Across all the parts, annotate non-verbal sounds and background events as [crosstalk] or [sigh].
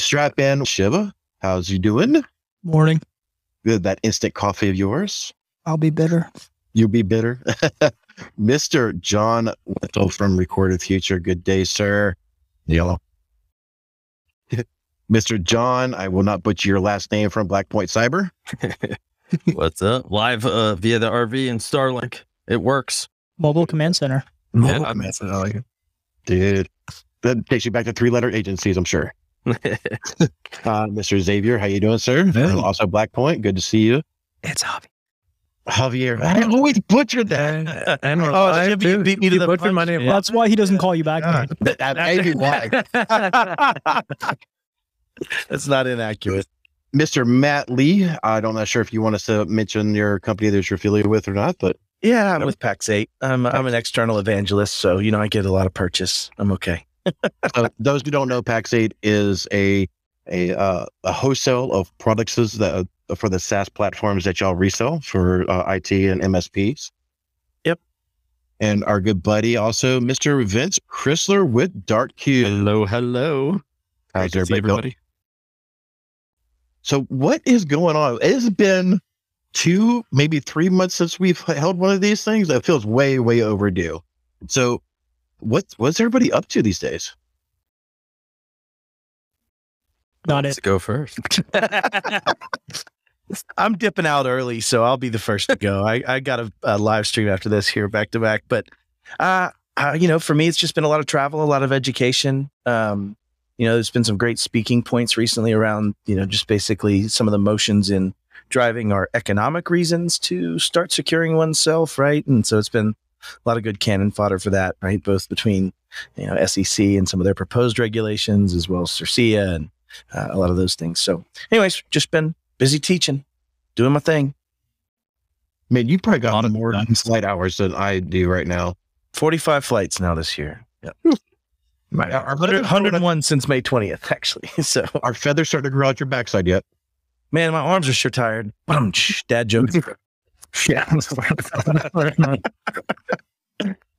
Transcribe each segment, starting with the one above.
strap in. Shiva, how's you doing? Morning. Good. That instant coffee of yours. I'll be bitter. You'll be bitter. [laughs] Mr. John Wintle from Recorded Future. Good day, sir. Yellow. [laughs] Mr. John, I will not butcher your last name from Black Point Cyber. [laughs] What's up? Live uh, via the RV and Starlink. It works. Mobile Command Center. Yeah, I'm I like. Dude, that takes you back to three letter agencies, I'm sure. [laughs] Uh, Mr. Xavier, how you doing, sir? Hey. Also Black Point. Good to see you. it's hobby. Javier, I always butchered that. I know. [laughs] Oh, I you beat me to You the butchered my name. Yeah. That's why he doesn't call you back. God. then. That, that may be why. [laughs] That's not inaccurate. Mr. Matt Lee, I don't know sure if you want us to mention your company that you're affiliated with or not, but Yeah, I'm with Pax8. I'm, I'm an external evangelist, so, you know, I get a lot of purchase. I'm okay. Uh, those who don't know, Pax8 is a a uh, a wholesale of products that uh, for the SaaS platforms that y'all resell for uh, IT and MSPs. Yep. And our good buddy, also Mr. Vince Crisler with Dark Cubed. Hello, hello. How's Great to see everybody? So, what is going on? It's been two, maybe three months since we've held one of these things. That feels way, way overdue. So, what's what's everybody up to these days? Not Let's it. go first. [laughs] I'm dipping out early, so I'll be the first to go. I, I got a, a live stream after this here back to back. But, uh, uh, you know, for me, it's just been a lot of travel, a lot of education. Um, you know, there's been some great speaking points recently around, you know, just basically some of the motions in driving our economic reasons to start securing oneself, right? And so it's been a lot of good cannon fodder for that, right? Both between, you know, SEC and some of their proposed regulations, as well as CIRCIA and uh, a lot of those things. So, anyways, just been busy teaching, doing my thing. Man, you probably got Lot of more guns. flight hours than I do right now. 45 flights now this year. Yep. My, Our, 100, 101 since May 20th, actually. [laughs] So, our feathers starting to grow out your backside yet? man, my arms are sure tired. But I'm dad joke. [laughs] yeah.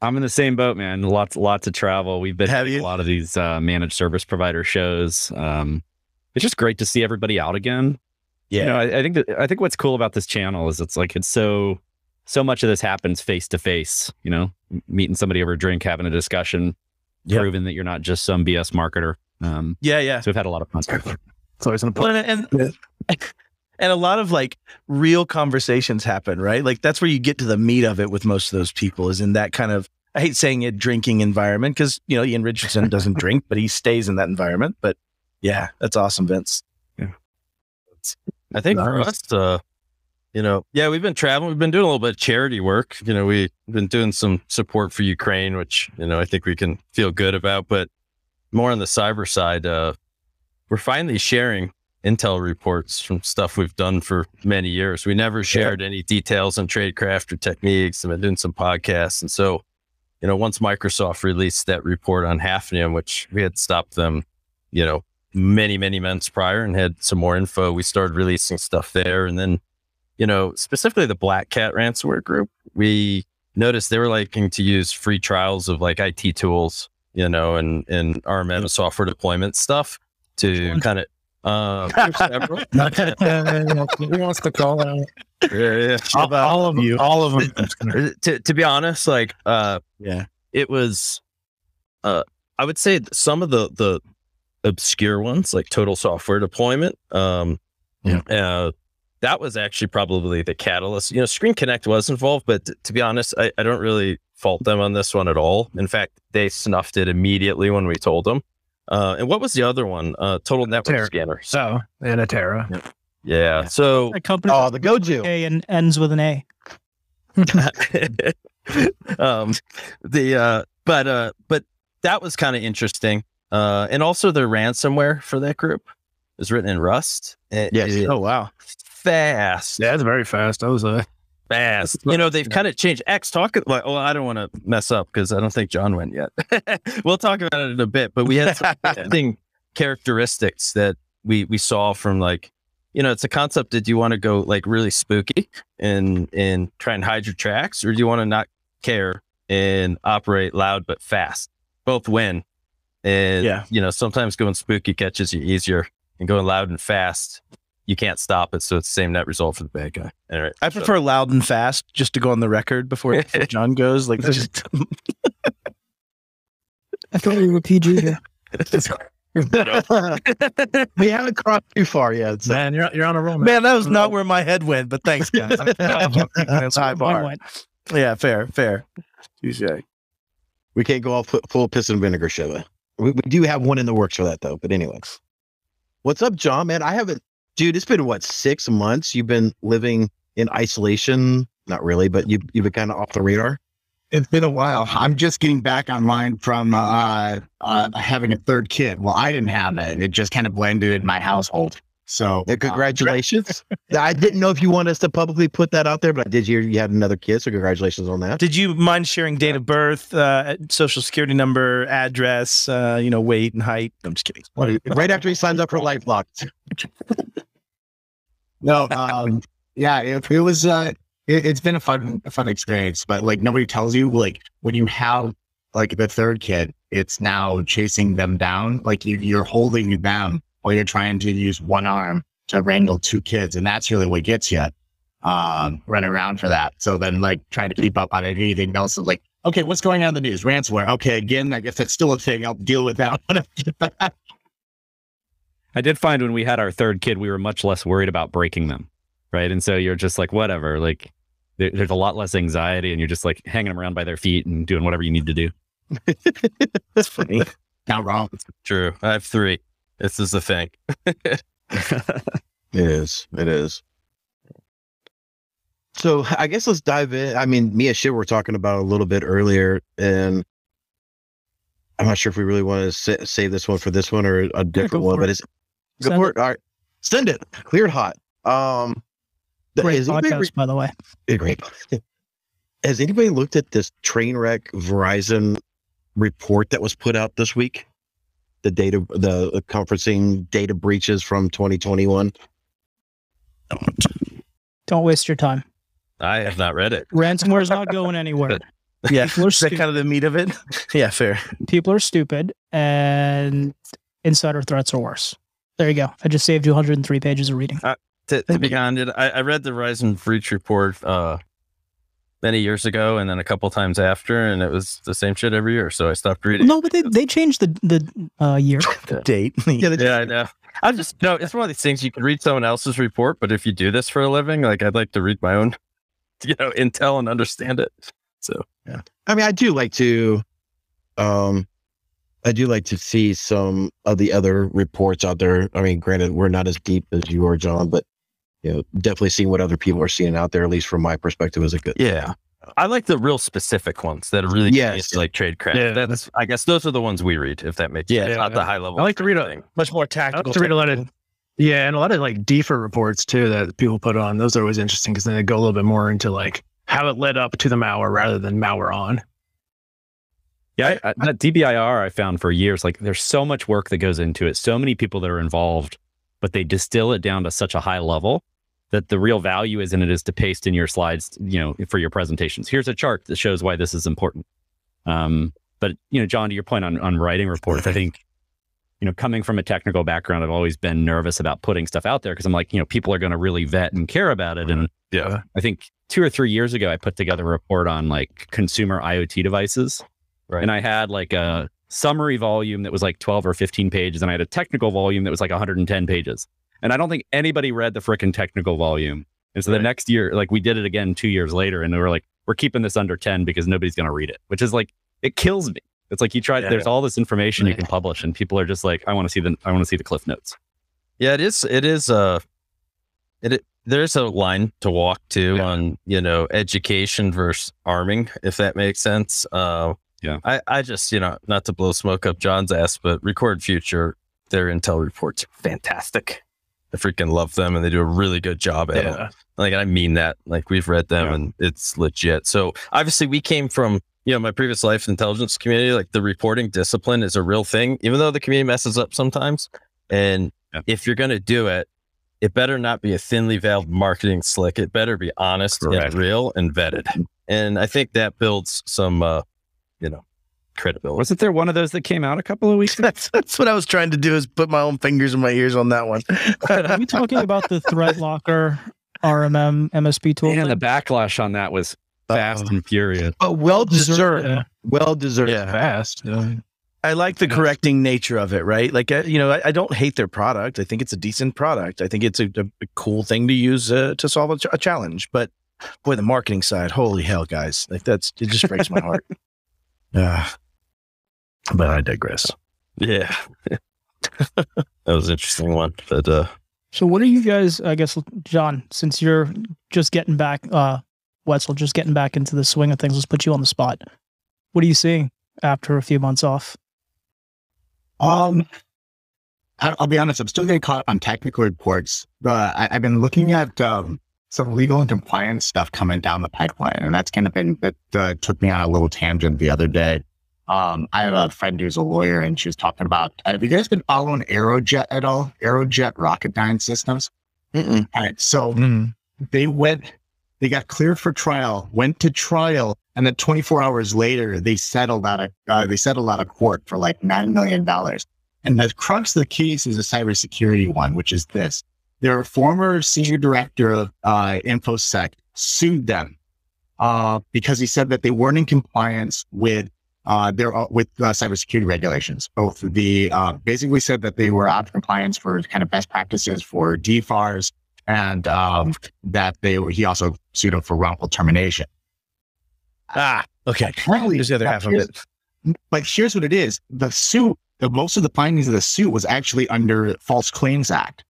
I'm in the same boat, man. Lots, lots of travel. We've been Have to you? a lot of these uh, managed service provider shows. Um, it's just great to see everybody out again. Yeah. You know, I, I think that I think what's cool about this channel is it's like it's so so much of this happens face to face. You know, meeting somebody over a drink, having a discussion, Yep. proving that you're not just some BS marketer. Um, yeah, yeah. so we've had a lot of fun. it's always an Well, and, and, [laughs] and a lot of like real conversations happen, right? Like that's where you get to the meat of it with most of those people is in that kind of, I hate saying it, drinking environment because, you know, Ian Richardson doesn't drink, but he stays in that environment. But yeah, that's awesome, Vince. Yeah. I think for us, uh, you know, yeah, we've been traveling. We've been doing a little bit of charity work. You know, we've been doing some support for Ukraine, which, you know, I think we can feel good about. But more on the cyber side, uh, we're finally sharing intel reports from stuff we've done for many years. We never shared any details on tradecraft or techniques. I've been doing some podcasts. And so, you know, once Microsoft released that report on Hafnium, which we had stopped them, you know, many, many months prior and had some more info, we started releasing stuff there. And then, you know, specifically the Black Cat ransomware group, we noticed they were liking to use free trials of like IT tools, you know, and, and RMM software deployment stuff to kind of, uh, [laughs] there's several. [laughs] Who wants to call out? yeah, yeah. All, all of you. All of them. I'm just gonna- Uh, to to be honest, like uh Yeah. it was uh I would say some of the the obscure ones like total software deployment um Yeah. uh that was actually probably the catalyst. You know, Screen Connect was involved, but t- to be honest, I, I don't really fault them on this one at all. In fact, they snuffed it immediately when we told them. Uh, and what was the other one? Uh, Total Network Terra. Scanner. So, and a Terra. Yeah. So A company Oh, the Goju. A and ends with an A. [laughs] um the uh but uh but that was kind of interesting uh and also the ransomware for that group is written in rust It- Yes. it- Oh, wow. fast Yeah, it's very fast. I was uh, fast. You know they've kind of changed. X talk like well i don't want to mess up because i don't think john went yet. [laughs] We'll talk about it in a bit but we had some [laughs] characteristics that we we saw from like you know it's a concept that you want to go like really spooky and and try and hide your tracks or do you want to not care and operate loud but fast? Both win. And Yeah. you know, sometimes going spooky catches you easier, and going loud and fast, you can't stop it. So it's the same net result for the bad guy. Anyway, I so- prefer loud and fast, just to go on the record before, before [laughs] John goes. Like, that's just [laughs] I thought we were PG here. [laughs] we haven't crossed too far yet. So. Man, you're you're on a roll, man. man, that was not where my head went. But thanks, guys. That's high bar. Yeah, fair, fair. Touche. We can't go all fu- full piss and vinegar show. We, we do have one in the works for that though. But anyways, what's up, John? Man, I haven't, dude. It's been what six months. You've been living in isolation. Not really, but you you've been kind of off the radar. It's been a while. I'm just getting back online from uh, uh, having a third kid. Well, I didn't have it. It just kind of blended in my household. So, Yeah, [laughs] congratulations. I didn't know if you want us to publicly put that out there, but I did hear you had another kid, so congratulations on that. Did you mind sharing date of birth, uh, social security number, address, uh, you know, weight and height? I'm just kidding. right after he signs up for LifeLock. [laughs] no, um, yeah, it, it was. Uh, it, it's been a fun, a fun experience. But like nobody tells you, like when you have like the third kid, it's now chasing them down. Like you, you're holding them while you're trying to use one arm to wrangle two kids, and that's really what gets you. Um, running around for that. So then, like trying to keep up on anything else is like, okay, what's going on in the news? Ransomware. Okay, again, I guess that's still a thing. I'll deal with that when I get back. I did find when we had our third kid, we were much less worried about breaking them, right? And so you're just like, whatever. Like, there, there's a lot less anxiety, and you're just like hanging them around by their feet and doing whatever you need to do. [laughs] That's funny. Not wrong. True. I have three. This is the thing. [laughs] It is. It is. So I guess let's dive in. I mean, me and shit were talking about a little bit earlier, and I'm not sure if we really want to sa- save this one for this one or a different one, for but it's go Send for it. it. All right, send it. Cleared hot. Um, th- Great has anybody podcast, by the way. great. [laughs] Has anybody looked at this train wreck Verizon report that was put out this week? The data, the, the conferencing data breaches from 2021. Don't Don't waste your time. I have not read it. Ransomware is not going anywhere. [laughs] Yeah, People are is that kind of the meat of it? [laughs] yeah, fair. People are stupid, and insider threats are worse. There you go. I just saved you 103 pages of reading. To, to be candid, I, I read the Verizon breach report uh, many years ago, and then a couple times after, and it was the same shit every year. So I stopped reading. No, but they, they changed the the uh, year. [laughs] The date. [laughs] Yeah, they- Yeah, I know. I just no. It's one of these things you can read someone else's report, but if you do this for a living, like I'd like to read my own, [laughs] you know, intel and understand it. So yeah. I mean, I do like to, um, I do like to see some of the other reports out there. I mean, granted, we're not as deep as you are, John, but you know, definitely seeing what other people are seeing out there, at least from my perspective, is a good. yeah, I like the real specific ones that are really Yes. yes. like trade credit. Yeah. That's I guess those are the ones we read. If that makes Yeah. sense, not Yeah. the high level. I like to read a- thing. Much more I tactical. like to read a lot of yeah, and a lot of like deeper reports too that people put on. Those are always interesting because then they go a little bit more into like how it led up to the malware rather than malware on. Yeah, I, I, that DBIR I found for years, like there's so much work that goes into it, so many people that are involved, but they distill it down to such a high level that the real value is in it is to paste in your slides, you know, for your presentations. Here's a chart that shows why this is important. Um, but you know, John, to your point on on writing reports, I think, you know, coming from a technical background, I've always been nervous about putting stuff out there because I'm like, you know, people are going to really vet and care about it. And Yeah. I think two or three years ago, I put together a report on like consumer IoT devices. Right. And I had like a summary volume that was like 12 or 15 pages, and I had a technical volume that was like 110 pages. And I don't think anybody read the frickin' technical volume. And so the next year, like we did it again two years later, and they were like, we're keeping this under 10 because nobody's going to read it, which is like, it kills me. It's like you try, Yeah. there's all this information you can publish, and people are just like, I want to see the, I want to see the cliff notes. Yeah, it is. It is. Uh, it, it there's a line to walk to Yeah. on you know education versus arming, if that makes sense. Uh, Yeah. I I just you know not to blow smoke up John's ass, but Record Future, their intel reports are fantastic. I freaking love them, and they do a really good job at it. Like I mean that. Like we've read them, Yeah. and it's legit. So obviously, we came from you know my previous life intelligence community. Like the reporting discipline is a real thing, even though the community messes up sometimes. And Yeah. if you're going to do it, it better not be a thinly veiled marketing slick. It better be honest Correct. and real and vetted. And I think that builds some, uh, you know, credibility. Wasn't there one of those that came out a couple of weeks ago? That's [laughs] that's what I was trying to do is put my own fingers in my ears on that one. Are we talking about the Threat Locker RMM MSP tool? Man, the backlash on that was fast and furious. But well deserved. Yeah. Well deserved. Yeah. Fast. Yeah. I like the correcting nature of it, right? Like, uh, you know, I, I don't hate their product. I think it's a decent product. I think it's a, a, a cool thing to use uh, to solve a, ch- a challenge. But boy, the marketing side, holy hell, guys! Like that's it just breaks my heart. [laughs] Yeah, but I digress. Yeah. [laughs] that was an interesting one. But uh So what are you guys, I guess, John, since you're just getting back, uh, Wetzel, just getting back into the swing of things, let's put you on the spot. What are you seeing after a few months off? Um, I- I'll be honest. I'm still getting caught up on technical reports, but I, I've been looking at um, some legal and compliance stuff coming down the pipeline, and that's kind of been that uh, took me on a little tangent the other day. Um, I have a friend who's a lawyer, and she was talking about. Have you guys been following Aerojet at all? Aerojet Rocketdyne Systems. Mm-mm. All right, so Mm. they went they got cleared for trial went to trial and then 24 hours later they settled out of uh, they settled out of court for like nine million dollars and the crux of the case is a cybersecurity one which is this their former senior director of uh, infosec sued them uh, because he said that they weren't in compliance with uh, their uh, with uh, cybersecurity regulations. Both the uh, basically said that they were out of compliance for kind of best practices for DFARS, and um, that they were, he also sued them for wrongful termination. Ah, okay. Apparently, There's the other half of it. But here's what it is: the suit, the, most of the findings of the suit was actually under False Claims Act.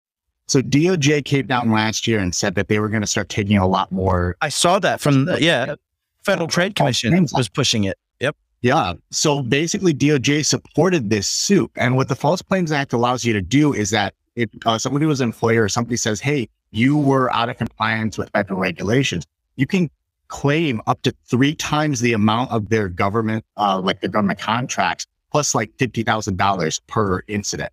So DOJ came down last year and said that they were going to start taking a lot more I saw that from the, yeah, Federal Trade Commission was pushing it. Yep. Yeah. So basically, DOJ supported this suit. And what the False Claims Act allows you to do is that if uh, somebody was an employer or somebody says, hey, you were out of compliance with federal regulations, you can claim up to three times the amount of their government, uh, like their government contracts, plus like $50,000 per incident.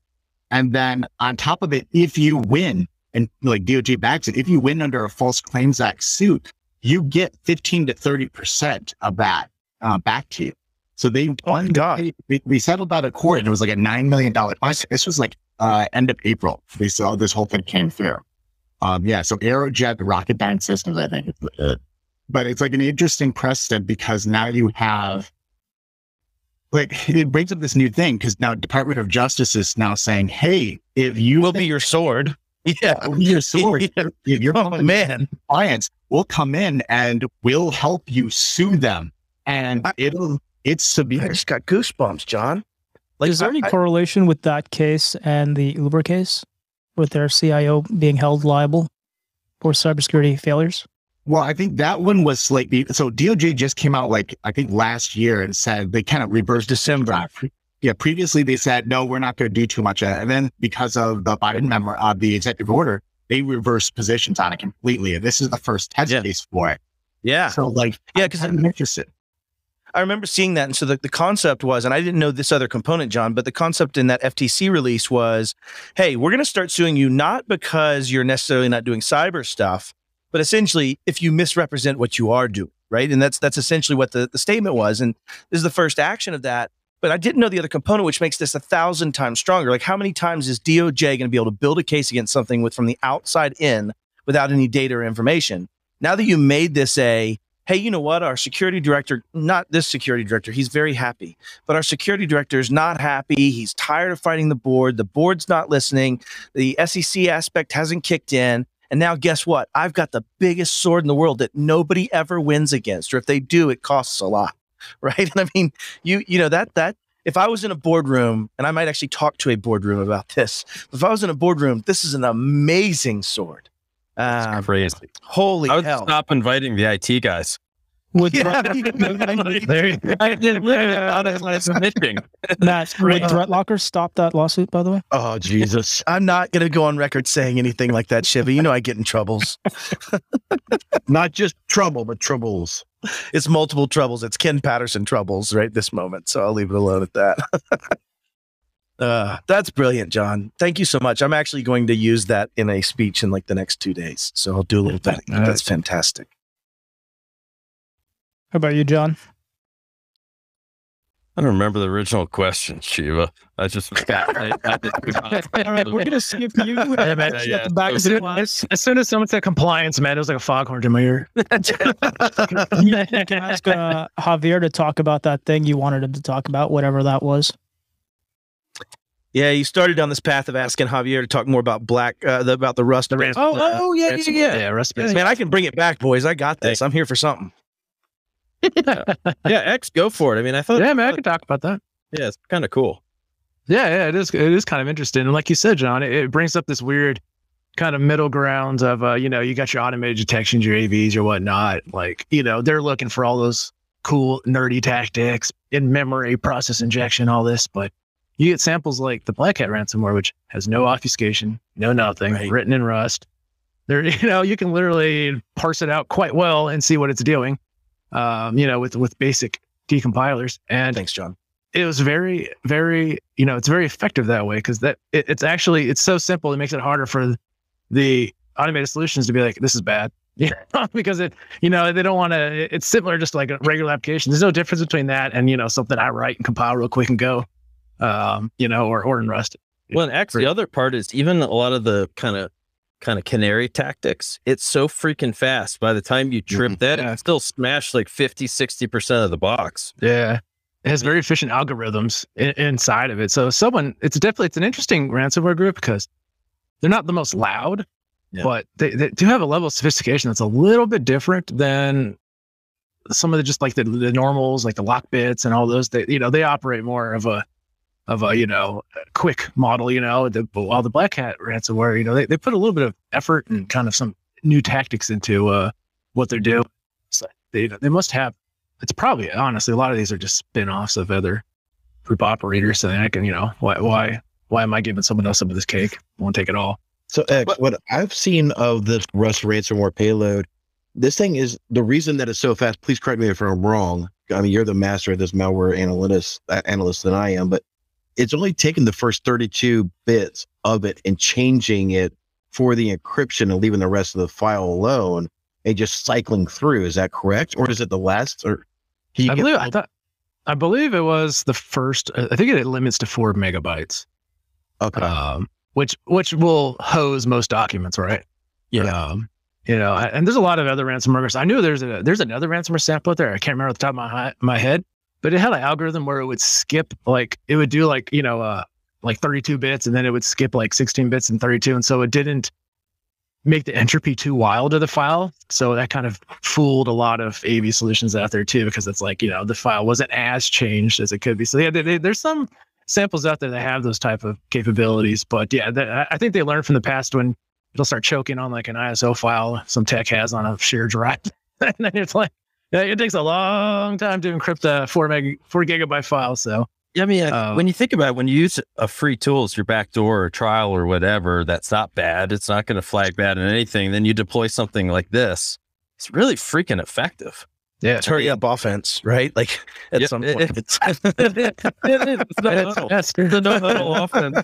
And then on top of it, if you win, and like DOJ backs it, if you win under a False Claims Act suit, you get 15 to 30% of that uh, back to you. So they Oh. They, they- they settled out of court and it was like a $9 million. This was like uh, end of April. They saw this whole thing came through. Um, yeah. So Aerojet Rocketdyne Systems, I think. It's, uh, but it's like an interesting precedent because now you have like it brings up this new thing because now Department of Justice is now saying, hey, if you Will be your sword. [laughs] Yeah. will be your sword, [laughs] Yeah. if you're Oh man. clients, we'll come in and we'll help you sue them. And I- it'll it's severe." I just got goosebumps, John. Like, Is there I- any I- correlation with that case and the Uber case with their CIO being held liable for cybersecurity failures? Well, I think that one was slightly so DOJ just came out like I think last year and said they kind of reversed December. Pre- yeah, previously they said no, we're not going to do too much, of it. and then because of the Biden memo, uh, the executive order, they reversed positions on it completely. And this is the first test Yeah. case for it. Yeah. So, like, Yeah, because I'm interested. I remember seeing that. And so the, the concept was, and I didn't know this other component, John, but the concept in that FTC release was hey, we're going to start suing you not because you're necessarily not doing cyber stuff, but essentially if you misrepresent what you are doing, right? And that's that's essentially what the, the statement was. And this is the first action of that. But I didn't know the other component, which makes this a thousand times stronger. Like, how many times is DOJ going to be able to build a case against something with from the outside in without any data or information? Now that you made this a hey, you know what? Our security director, not this security director, he's very happy, but our security director is not happy. He's tired of fighting the board. The board's not listening. The SEC aspect hasn't kicked in. And now, guess what? I've got the biggest sword in the world that nobody ever wins against, or if they do, it costs a lot, [laughs] right? And I mean, you, you know that that if I was in a boardroom, and I might actually talk to a boardroom about [laughs] this. If I was in a boardroom, this is an amazing sword. Um, crazy. holy I would hell! stop inviting the IT guys. Would Yeah. [laughs] there you go. I didn't snitching. [laughs] Matt, would Threat Locker stop that lawsuit, by the way? Oh Jesus! [laughs] I'm not going to go on record saying anything like that, Shiva. You know I get in troubles. Not just trouble, but troubles. It's multiple troubles. It's Ken Patterson troubles right this moment. So I'll leave it alone at that. uh, that's brilliant, John. Thank you so much. I'm actually going to use that in a speech in like the next two days. So I'll do a little bit. That's fantastic. How about you, John? I don't remember the original question, Shiva. I just [laughs] I, I just- [laughs] All right, we're gonna skip you. [laughs] Yeah, man. At the back of As the soon, as, as soon as someone said compliance, man, it was like a foghorn in my ear. You can ask uh, Javier to talk about that thing you wanted him to talk about, whatever that was. Yeah, you started down this path of asking Javier to talk more about black, uh, the, about the rust. The ran- oh, oh, yeah, yeah, ransom- yeah. yeah, rust Man, I can bring it back, boys. I got this. I'm here for something. Yeah, X, go for it. I mean, I thought Yeah, man, I can talk about that. yeah, it's kind of cool. Yeah, yeah, it is. It is kind of interesting, and like you said, John, it, it brings up this weird kind of middle ground of, uh, you know, you got your automated detections, your AVs, your whatnot. Like, you know, they're looking for all those cool nerdy tactics in memory, process injection, all this, but you get samples like the Black Cat ransomware, which has no obfuscation, no nothing, Right. written in Rust. There, [laughs] you know, you can literally parse it out quite well and see what it's doing. Um, you know, with with basic decompilers, and Thanks, John. it was very very you know it's very effective that way because that it, it's actually it's so simple it makes it harder for the automated solutions to be like this is bad. [laughs] Yeah. Because it you know they don't want to it's similar just like a regular application. There's no difference between that and you know something i write and compile real quick and go um you know or or in rust. Well, and X, the other part is even a lot of the kind of kind of canary tactics, it's so freaking fast. By the time you trip mm-hmm. that, Yeah. it still smashed like 50, 60% of the box. Yeah. It has very efficient algorithms in, inside of it. So someone, it's definitely, it's an interesting ransomware group because they're not the most loud, Yeah. but they, they do have a level of sophistication that's a little bit different than some of the, just like the, the normals, like the lock bits and all those, they, you know, they operate more of a, of a, you know, quick model, you know, the, while the Black Cat ransomware, you know, they, they put a little bit of effort and kind of some new tactics into, uh, what they're doing. So they, they must have it's probably honestly a lot of these are just spin-offs of other group operators so i can you know why why why am i giving someone else some of this cake I won't take it all So X, what I've seen of this Rust ransomware payload, this thing is the reason that it's so fast. Please correct me if I'm wrong. I mean, you're the master of this malware analyst uh, analyst than I am, but it's only taking the first 32 bits of it and changing it for the encryption and leaving the rest of the file alone and just cycling through. Is that correct, or is it the last? Or i believe i thought i believe it was the first i think it limits to four megabytes okay. um which which will hose most documents right Yeah. um you know and there's a lot of other ransomwares i knew there's a there's another ransomware sample out there i can't remember off the top of my my head but it had an algorithm where it would skip like it would do like you know uh like 32 bits and then it would skip like 16 bits and 32 and so it didn't make the entropy too wild of the file. So that kind of fooled a lot of av solutions out there too because it's like you know the file wasn't as changed as it could be. So yeah they, they- there's some samples out there that have those type of capabilities but yeah I- think they learned from the past when it'll start choking on like an iso file some tech has on a shared drive. [laughs] And then it's like it takes a long time to encrypt a four meg four gigabyte file so Yeah, I mean, Uh, when you think about it, when you use a free tool as your backdoor or trial or whatever, that's not bad. It's not going to flag bad in anything. Then you deploy something like this. It's really freaking effective. yeah Hurry up offense, right? Like at Yeah, some it- point. [laughs] it's, it's no That's- huddle. It's a no huddle [laughs] offense.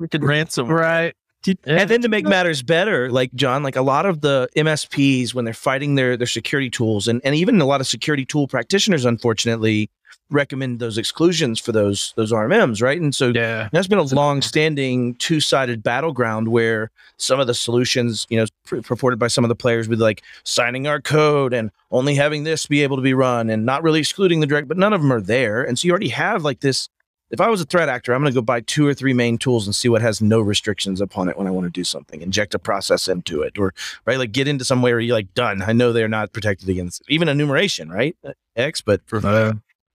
Freaking ransom. right And then to make matters better, like John, like a lot of the MSPs when they're fighting their their security tools, and, and even a lot of security tool practitioners, unfortunately, recommend those exclusions for those those RMMs, right? And so yeah There's been a long-standing two-sided battleground where some of the solutions, you know, pr- purported by some of the players, with like signing our code and only having this be able to be run, and not really excluding the direct, but none of them are there. And so you already have like this. If I was a threat actor, I'm going to go buy two or three main tools and see what has no restrictions upon it when I want to do something. Inject a process into it, or right, like get into somewhere where you're like done. I know they're not protected against even enumeration, right? X, but Uh,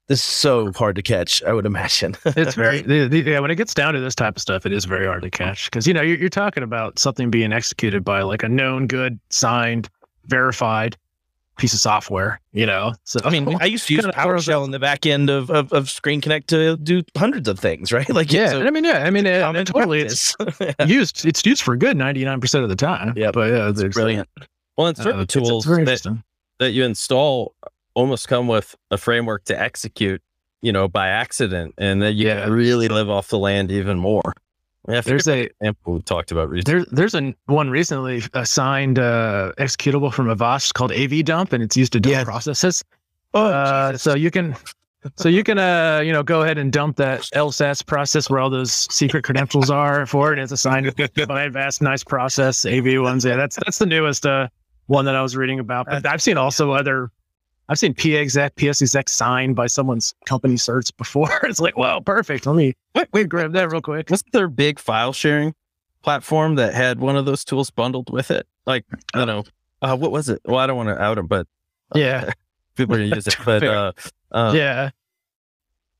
this is so hard to catch. I would imagine. [laughs] it's very the, the, yeah when it gets down to this type of stuff it is very hard to catch because you know you're, you're talking about something being executed by like a known good signed verified piece of software you know so I mean, I used to use PowerShell in the back end of, of, of Screen Connect to do hundreds of things, right? [laughs] Like, yeah it's a and i mean yeah i mean it, and totally it's [laughs] [laughs] used it's used for good 99% of the time Yeah, but yeah It's there's brilliant. Well, and uh, certain it's- it's tools that, that you install almost come with a framework to execute, you know, by accident, and then you Yeah. really live off the land even more. Yeah, there's a example we talked about recently. There, there's a one recently assigned uh, executable from Avast called AV dump, and it's used to dump Yes. processes. Oh, Uh, so you can, so you can uh you know go ahead and dump that LSASS process where all those secret credentials are for it. And it's assigned [laughs] by Advanced Nice Process AV ones. Yeah, that's that's the newest uh one that I was reading about. But I've seen also other I've seen PA exec, PS exec signed by someone's company certs before. [laughs] it's like, well, perfect. Let me wait, wait, grab that real quick. Wasn't there a big file sharing platform that had one of those tools bundled with it? Like, I don't know. Uh, what was it? Well, I don't want to out them, but uh, Yeah. [laughs] people are gonna use it. [laughs] But uh, uh, yeah.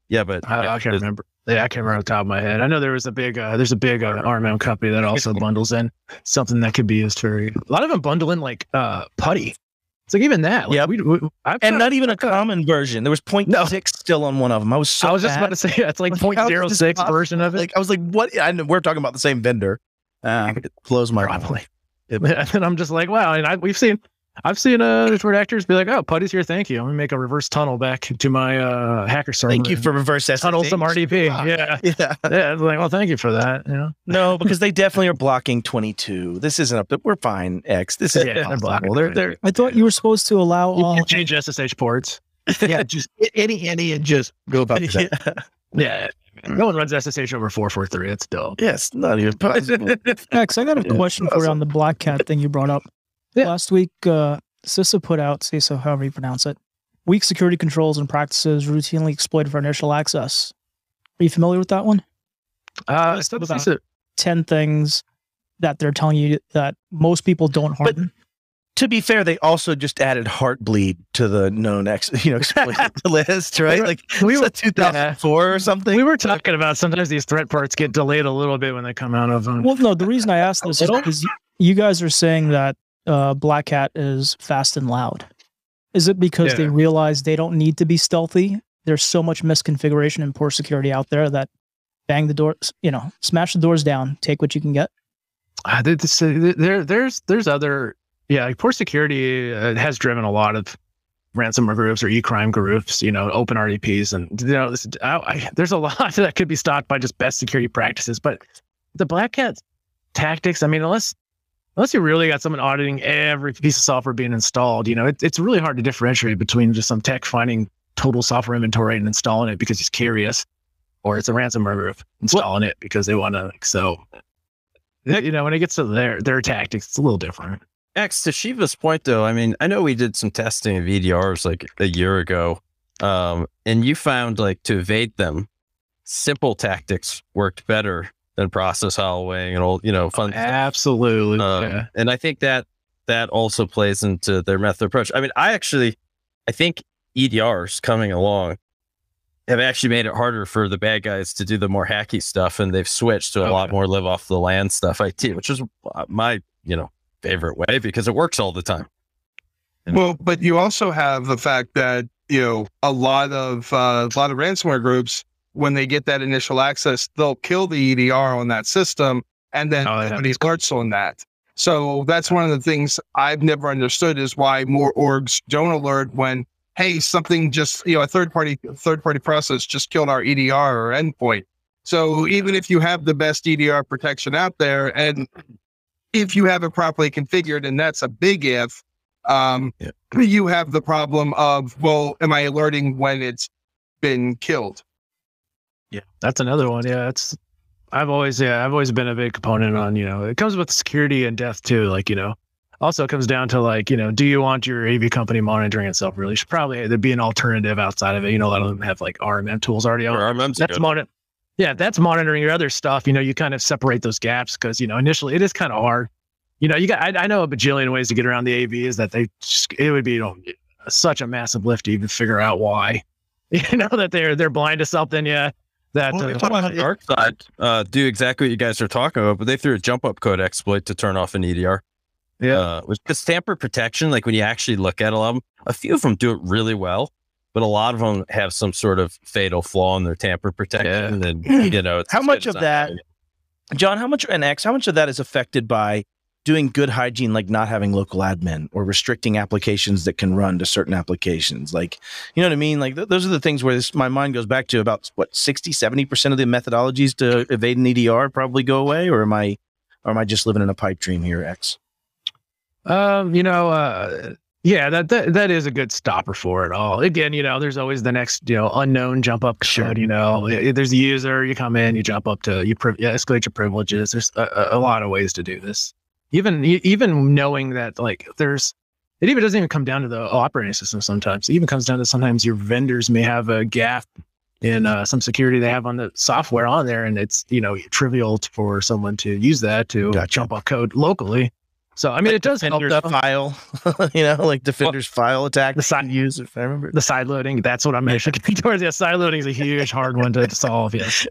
yeah, but I, I can't remember. Yeah, I can't remember off the top of my head. I know there was a big, uh, there's a big uh, RMM company that also bundles in something that could be used for. A lot of them bundle in like uh, putty. It's like even that. Like, Yep. we, we, and not even a common version. There was 0.6 No. still on one of them. I was so I was just about to say it's like [laughs] Like, how is 0.06 version of it. Like I was like, what? I know we're talking about the same vendor. Uh, [laughs] it blows my Probably. [laughs] and I'm just like, wow. And I, we've seen, I've seen uh, through actors be like, oh, putty's here. Thank you. I'm gonna make a reverse tunnel back to my uh, hacker server. Thank you for reverse SSH. tunnel some RDP. Yeah. Yeah. Yeah. Like, well, thank you for that. You know. No, because they definitely are blocking 22. This isn't up. to- We're fine. X. This is Yeah, they're blocking They're they're I thought you were supposed to allow You all. can change SSH ports. [laughs] yeah, just any any and just go about [laughs] that. yeah. Yeah. No one runs SSH over 443. It's dull. Yes, not even possible. [laughs] X, I got a Yeah. question for you on the Black Cat thing you brought up. Yeah. Last week, uh, CISA put out, say so, however you pronounce it, weak security controls and practices routinely exploited for initial access. Are you familiar with that one? Uh, Let's so talk this about- is 10 things that they're telling you that most people don't But- harden. to be fair, they also just added Heartbleed to the known X, [laughs] you know, exploited [laughs] list, right? Like we we were- were 2004 or something. we were talking about sometimes these threat parts get delayed a little bit when they come out of them. [laughs] Well, no, the reason I asked this is because you guys are saying that uh, Black Cat is fast and loud. Is it because they realize they don't need to be stealthy? There's so much misconfiguration and poor security out there that bang the doors, you know, smash the doors down, take what you can get. Uh, there, this- uh, there, there's, there's other, yeah, like poor security uh, has driven a lot of ransomware groups or e-crime groups, you know, open RDPs, and you know, this, I, I, there's a [laughs] lot that could be stopped by just best security practices. But the Black Cat tactics, I mean, unless unless you really got someone auditing every piece of software being installed, you know, it, it's really hard to differentiate between just some tech finding total software inventory and installing it because he's curious, or it's a ransomware group installing it because they want to. Like, So, you know, when it gets to their their tactics, it's a little different. X to Shiva's point though, I mean, I know we did some testing of EDRs like a year ago. Um, and you found like to evade them, simple tactics worked better than process hollowing and all, you know, fun. Absolutely. Um, yeah. And I think that that also plays into their method approach. I mean, I actually, I think EDRs coming along have actually made it harder for the bad guys to do the more hacky stuff, and they've switched to a Oh, lot more live off the land stuff. IT, which is uh, my you know favorite way because it works all the time. Well, but you also have the fact that you know a lot of uh, a lot of ransomware groups when they get that initial access, they'll kill the EDR on that system, and then Oh, yeah. somebody alerts on that. So that's one of the things I've never understood is why more orgs don't alert when hey something just you know a third party third party process just killed our EDR or endpoint. So even if you have the best EDR protection out there, and if you have it properly configured, and that's a big if, um, you have the problem of, well, am I alerting when it's been killed? Yeah, that's another one. Yeah, it's I've always yeah I've always been a big component on you know it comes with security and death too. Like you know, also it comes down to like you know do you want your AV company monitoring itself? Really, should probably there'd be an alternative outside of it. You know, a lot of them have like RMM tools already out. Or RMM's That's monitor. Yeah, that's monitoring your other stuff. You know, you kind of separate those gaps because you know initially it is kind of hard. You know, you got I, I know a bajillion ways to get around the AV is that they just, it would be you know, such a massive lift to even figure out why. [laughs] You know that they're they're blind to something. Yeah, that Well, uh, if I'm on the dark side, uh, do exactly what you guys are talking about, but they threw a jump up code exploit to turn off an EDR. Yeah. Uh, which because tamper protection, like when you actually look at a lot of them, a few of them do it really well, but a lot of them have some sort of fatal flaw in their tamper protection. And, you know, it's [clears throat] How much of that- John, how much and X, how much of that is affected by doing good hygiene, like not having local admin or restricting applications that can run to certain applications? Like, you know what I mean? Like, th- those are the things where this, my mind goes back to about what 60, 70% of the methodologies to evade an EDR probably go away, or am I, or am I just living in a pipe dream here, X? Um, you know, uh, Yeah, that, that that is a good stopper for it all. Again, you know, there's always the next, you know, unknown jump up code. You know, there's a user, you come in, you jump up to, you, priv- you escalate your privileges. There's a- a lot of ways to do this. Even even knowing that, like, there's, it even doesn't even come down to the operating system. Sometimes it even comes down to sometimes your vendors may have a gap in uh, some security they have on the software on there, and it's you know trivial for someone to use that to Gotcha. jump up code locally. So I mean, it does help. Defender's though. file, [laughs] you know, like Defender's file attack. the The side- side use, if I remember. the side loading. That's what I'm actually [laughs] getting towards. Yeah, side loading is a huge hard one to solve. Yes.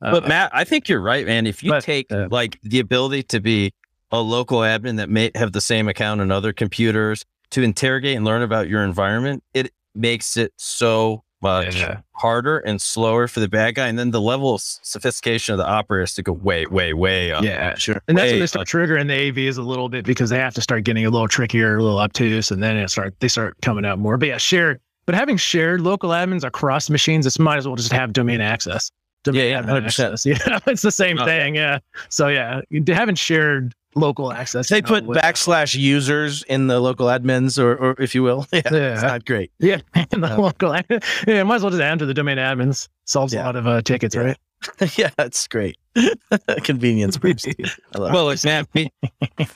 But Uh, Matt, I think you're right, man. If you but, take uh, like the ability to be a local admin that may have the same account on other computers to interrogate and learn about your environment, it makes it so much Yeah. harder and slower for the bad guy. And then the level of sophistication of the operator has to go way, way, way up. yeah, Sure. and that's when Way they start up. triggering the AVs a little bit because they have to start getting a little trickier, a little obtuse, and then it start they start coming out more. But yeah, shared. But having shared local admins across machines, it's might as well just have domain access. Domain Yeah, yeah, 100%. access. [laughs] Yeah, it's the same Oh, thing. Yeah. So yeah, having shared local access. They put with- backslash users in the local admins, or, or if you will. Yeah, [laughs] Yeah. it's not great. [laughs] Yeah, in the local. Yeah, might as well just add to the domain admins. Solves Yeah. a lot of uh, tickets, Yeah. right? yeah, that's great. Convenience boost. I Well, it's Matt, we,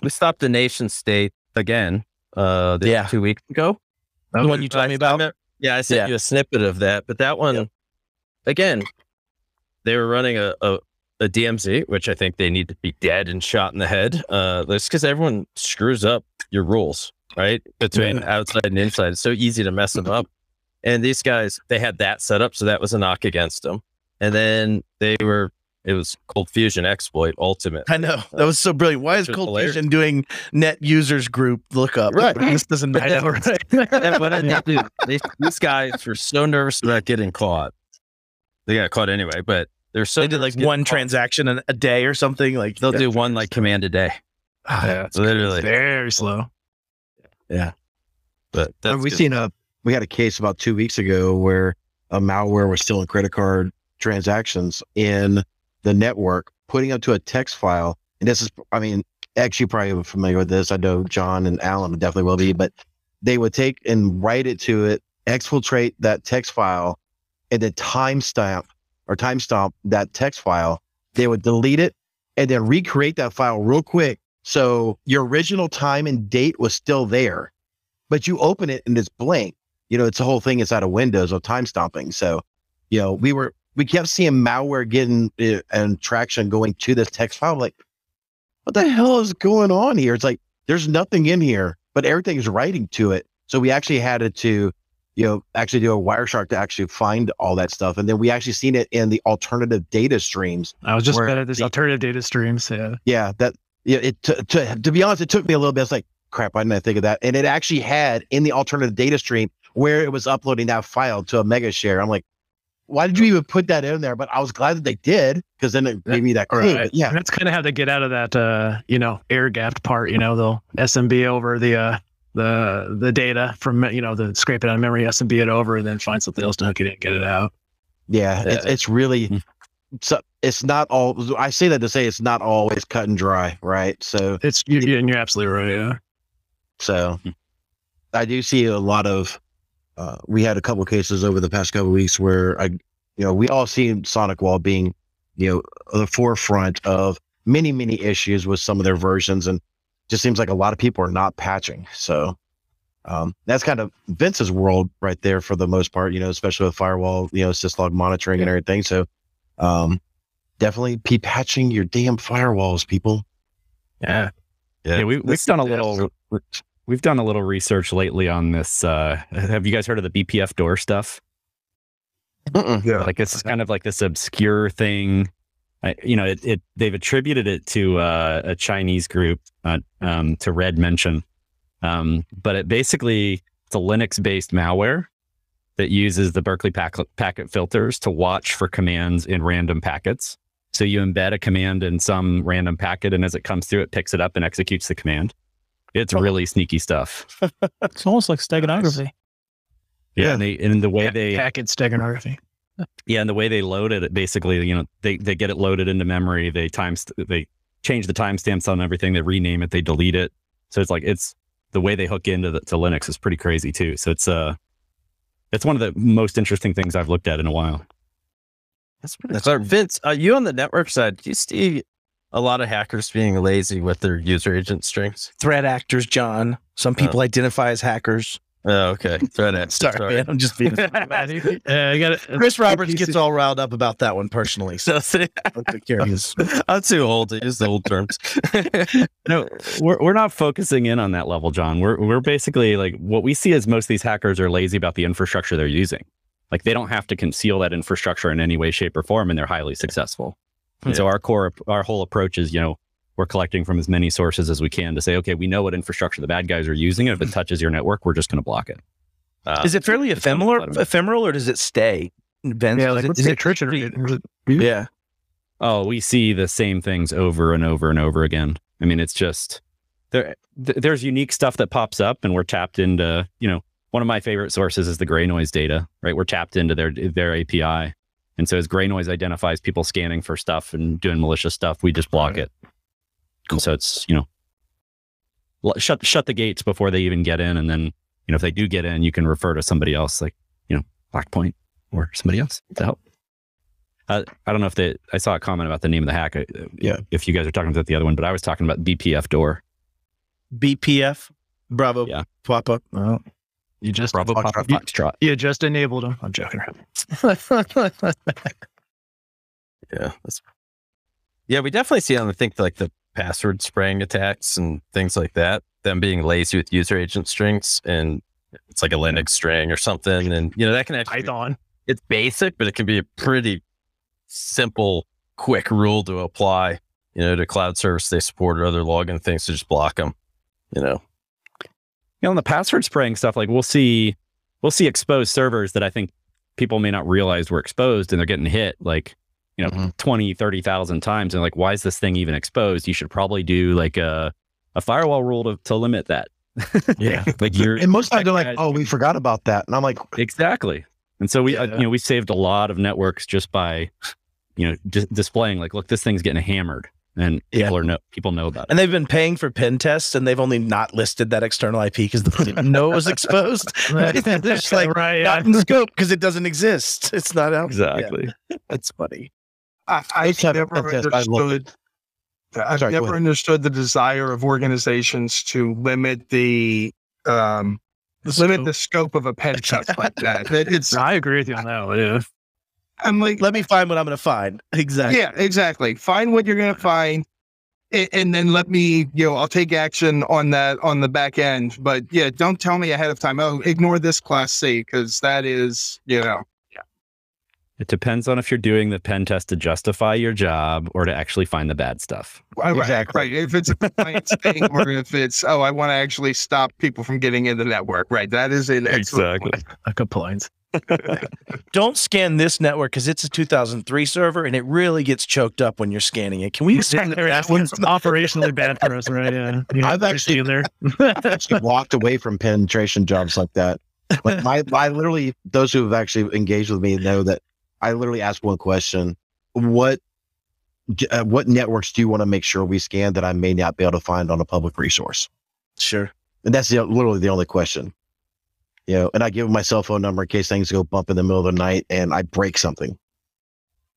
we stopped the nation state again uh this- Yeah. two weeks ago. it. The one you told me about. Yeah, I sent Yeah. you a snippet of that, but that one, Yep. again, they were running a, a, a DMZ, which I think they need to be dead and shot in the head. Uh, that's because everyone screws up your rules, right? Between outside and inside. It's so easy to mess them up. And these guys, they had that set up, so that was a knock against them. And then they were, it was Cold Fusion exploit ultimate. I know that was so brilliant. Why is Cold hilarious. Fusion doing net users group lookup? Right. [laughs] This doesn't [laughs] matter. make right? [laughs] What I do, they, these guys were so nervous about getting caught. They got caught anyway, but they're so They did like one caught. transaction a, a day or something. Like They'll do one like command a day. Yeah, it's Literally. very slow. Yeah, but that's we good. seen a we had a case about two weeks ago where a malware was stealing credit card transactions in the network, putting them to a text file. And this is, I mean, X, you probably are familiar with this. I know John and Alan definitely will be, but they would take and write it to it, exfiltrate that text file, and then timestamp or timestamp that text file. They would delete it and then recreate that file real quick. So your original time and date was still there, but you open it and it's blank. You know, it's a whole thing is out of Windows of time stomping. So, you know, we were we kept seeing malware getting uh, and traction going to this text file. Like, what the hell is going on here? It's like there's nothing in here, but everything's writing to it. So we actually had it to, you know, actually do a Wireshark to actually find all that stuff, and then we actually seen it in the alternative data streams. I was just better at this the- alternative data streams. Yeah. Yeah, that yeah. It to, to to be honest, it took me a little bit. It's like crap. Why didn't I think of that? And it actually had in the alternative data stream where it was uploading that file to a mega share. I'm like, why did you even put that in there? But I was glad that they did because then it gave me that clue. Right. Yeah, And that's kind of how they get out of that, uh, you know, air gapped part. You know, they'll SMB over the uh, the the data from you know the scrape it out of memory, SMB it over, and then find something else to hook it in, get it out. yeah, It's, it's really. So it's not all. I say that to say it's not always cut and dry, right? So It's you, you- and you're absolutely right. Yeah. So I do see a lot of. Uh, we had a couple cases over the past couple weeks where I, you know, we all see Sonic Wall being, you know, the forefront of many many issues with some of their versions, and just seems like a lot of people are not patching. So um, that's kind of Vince's world right there for the most part, you know, especially with firewall, you know, syslog monitoring and everything. So um, definitely be patching your damn firewalls, people. Yeah. Yeah, we, we've done a little. We've done a little research lately on this. Uh, have you guys heard of the BPF door stuff? Mm-mm. Yeah. Like this is kind of like this obscure thing. I, you know, it, it they've attributed it to uh, a Chinese group, uh, um, to Red Menshen, um, but it basically it's a Linux-based malware that uses the Berkeley packet, packet filters to watch for commands in random packets. So you embed a command in some random packet, and as it comes through, it picks it up and executes the command. It's really sneaky stuff. It's almost like steganography. Yeah, and, they, and the way they packet steganography. Yeah, and the way they load it, it basically, you know, they they get it loaded into memory. They times they change the timestamps on everything. They rename it. They delete it. So it's like it's the way they hook into the, to Linux is pretty crazy too. So it's uh it's one of the most interesting things I've looked at in a while. That's pretty. That's our Vince. Are you on the network side? Do you see a lot of hackers being lazy with their user agent strings? Threat actors, John. Some people identify as hackers. Oh, okay. Threat actors. Sorry, man. I'm just being. [laughs] Uh, you got it. Chris Roberts gets all riled up about that one personally. So [laughs] So, [laughs] I'll take care of his. I'm too old to use the old terms. No, we're we're not focusing in on that level, John. We're we're basically like what we see is most of these hackers are lazy about the infrastructure they're using. Like they don't have to conceal that infrastructure in any way, shape, or form, and they're highly successful. And so our core, our whole approach is, you know, we're collecting from as many sources as we can to say, okay, we know what infrastructure the bad guys are using, and if it touches your network, we're just going to block it. Uh, Is it fairly it's not a ephemeral, lot of it. ephemeral, or does it stay? Vince? yeah, like is the it attrition pretty- rate? Yeah. Oh, we see the same things over and over and over again. I mean, it's just there. Th- there's unique stuff that pops up, and we're tapped into. You know, one of my favorite sources is the GreyNoise data. Right, we're tapped into their their API, and so as GreyNoise identifies people scanning for stuff and doing malicious stuff, we just block it. And so it's you know, shut shut the gates before they even get in, and then you know if they do get in, you can refer to somebody else, like you know, Blackpoint or somebody else to help. Uh, I don't know if they. I saw a comment about the name of the hack. uh, Yeah. If you guys are talking about the other one, but I was talking about BPFDoor. BPF. Bravo. Yeah. Papa. Oh. You just Bravo Foxtrot. Papa Foxtrot. you just enabled them. I'm joking. [laughs] Yeah. That's, yeah, we definitely see on I think like the password spraying attacks and things like that, them being lazy with user agent strings and it's like a Linux string or something. And you know, that can actually be- Python. it's basic, but it can be a pretty simple, quick rule to apply, you know, to cloud service they support or other login things to just block them. You know. You know, on the password spraying stuff, like we'll see, we'll see exposed servers that I think people may not realize were exposed, and they're getting hit like you know Mhm. 20, 30,000 times, and like why is this thing even exposed? You should probably do like a a firewall rule to, to limit that. [laughs] Yeah. like you're And most times they're like, "Oh, we forgot about that," and I'm like, Exactly. And so we, uh, you know, we saved a lot of networks just by, you know, dis- displaying like, look, this thing's getting hammered, and Yeah. people are know people know about it. And they've been paying for pen tests, and they've only not listed that external IP because they didn't [laughs] know it was exposed. [laughs] They're like right. not in scope because it doesn't exist. It's not out. Exactly. Yeah, that's funny. I, I Let's never a test. I love understood. I've Sorry, go never ahead. understood the desire of organizations to limit the um, limit the scope of a pen test like [laughs] that. That It's I agree with you on that one. Yeah. I'm like, Let me find what I'm going to find. [laughs] Exactly. yeah, exactly. Find what you're gonna find, and, and then let me, you know, I'll take action on that on the back end. But yeah, don't tell me ahead of time. Oh, ignore this class C because that is, you know, It depends on if you're doing the pen test to justify your job or to actually find the bad stuff. right, Exactly. right. If it's a compliance [laughs] thing, or if it's, oh, I want to actually stop people from getting in the network. Right. That is an excellent point. A complaint. [laughs] Don't scan this network because it's a 2003 server and it really gets choked up when you're scanning it. Can we scan that one? It's operationally bad for us, right? Yeah. yeah [laughs] I've actually- in there. actually walked away from penetration jobs like that. Like my, I literally, those who have actually engaged with me know that I literally ask one question: What, uh, what networks do you want to make sure we scan that I may not be able to find on a public resource? Sure. And that's the, literally the only question. You know, and I give them my cell phone number in case things go bump in the middle of the night and I break something.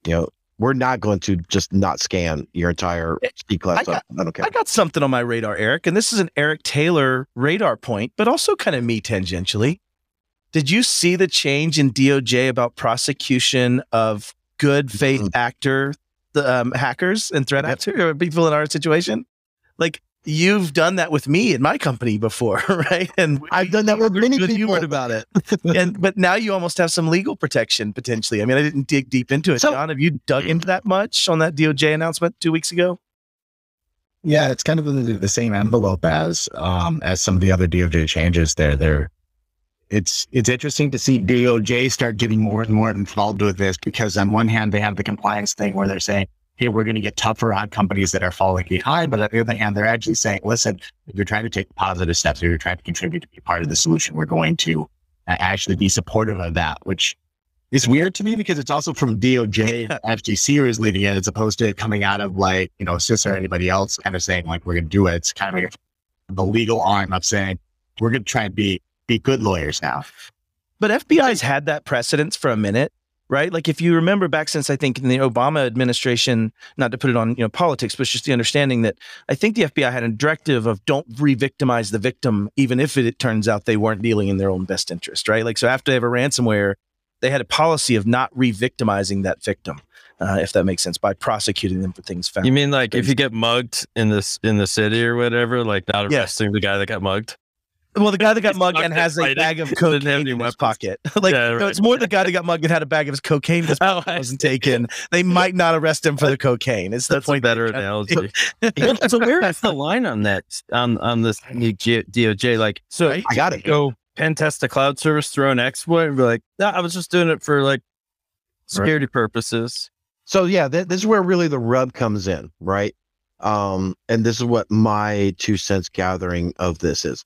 You know, we're not going to just not scan your entire C class. I I don't care. I got something on my radar, Eric, and this is an Eric Taylor radar point, but also kind of me tangentially. Did you see the change in DOJ about prosecution of good faith actor the um, hackers and threat actors or people in our situation? Like you've done that with me in my company before, [laughs] right? And I've done that with many people. about it. and but now you almost have some legal protection potentially. I mean, I didn't dig deep into it. So- John, have you dug into that much on that DOJ announcement two weeks ago? Yeah, it's kind of the, the same envelope as um as some of the other DOJ changes. There, there. It's it's interesting to see DOJ start getting more and more involved with this because on one hand they have the compliance thing where they're saying, "Hey, we're going to get tougher on companies that are falling behind," but on the other hand, they're actually saying, "Listen, if you're trying to take positive steps, or you're trying to contribute to be part of the solution, we're going to uh, actually be supportive of that." Which is weird to me because it's also from DOJ, [laughs] FTC is leading it, as opposed to coming out of like, you know, CIS or anybody else kind of saying like, we're going to do it. It's kind of weird. the legal arm of saying we're going to try and be be good lawyers now. But FBI's had that precedence for a minute, right? Like if you remember back since I think in the Obama administration, not to put it on you know politics, but it's just the understanding that I think the FBI had a directive of don't re-victimize the victim, even if it, it turns out they weren't dealing in their own best interest, right? Like so after they have a ransomware, they had a policy of not re-victimizing that victim, uh, if that makes sense, by prosecuting them for things found. You mean like if you get mugged in this in the city or whatever, like not Yeah. arresting the guy that got mugged? Well, the guy that got mugged and has a fighting. bag of [laughs] Didn't have cocaine in his weapons. pocket. [laughs] like, Yeah, no, it's more the guy that got mugged and had a bag of his cocaine that [laughs] Oh, wasn't taken. They might not arrest him for the cocaine. It's the That's a point. better analogy. so where is the line on that on on this new G- DOJ? Like, so I got it. go pen test a cloud service, throw an exploit, and be like, no, I was just doing it for like security purposes. So yeah, th- this is where really the rub comes in, right? Um, and this is what my two cents gathering of this is.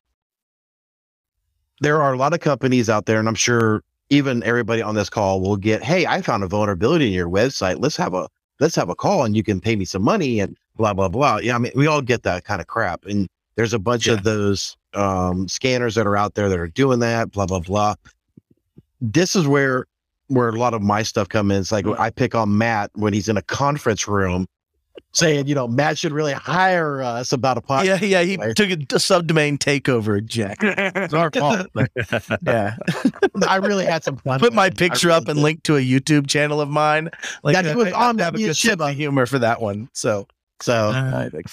There are a lot of companies out there, and I'm sure even everybody on this call will get, "Hey, I found a vulnerability in your website. Let's have a let's have a call, and you can pay me some money." And blah blah blah. Yeah, I mean, we all get that kind of crap, and there's a bunch of those um, scanners that are out there that are doing that. Blah blah blah. This is where where a lot of my stuff come in. It's like I pick on Matt when he's in a conference room saying, you know, Matt should really hire us about a podcast. Yeah, yeah. He Right. took a, a subdomain takeover, Jack. [laughs] It's our fault. [laughs] yeah. I really had some fun. Put my it. Picture really up and did. link to a YouTube channel of mine. Like That uh, I- was I on have a good sense of humor for that one. So So, uh, I think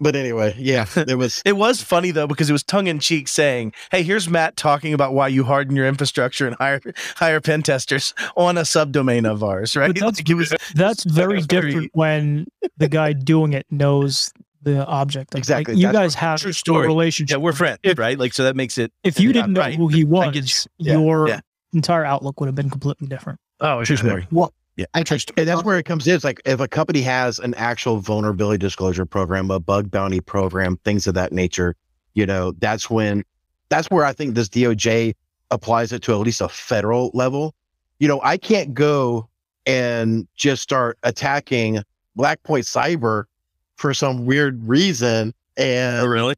but anyway, yeah, [laughs] it was. It was funny though because it was tongue in cheek saying, "Hey, here's Matt talking about why you harden your infrastructure and hire [laughs] hire pen testers on a subdomain of ours." Right? But that's- Like, it was [laughs] That's very was very- different when the guy doing it knows the object. Like, Exactly, Like, you that's guys have true a story. relationship. yeah, we're friends, If- right? Like so that makes it. if you didn't know right. who he was, you. Yeah, your yeah. entire outlook would have been completely different. Oh, True sure. Story. I trust And that's where it comes in. It's like if a company has an actual vulnerability disclosure program, a bug bounty program, things of that nature, you know, that's when, that's where I think this DOJ applies it to at least a federal level. You know, I can't go and just start attacking Blackpoint Cyber for some weird reason. Oh, And really?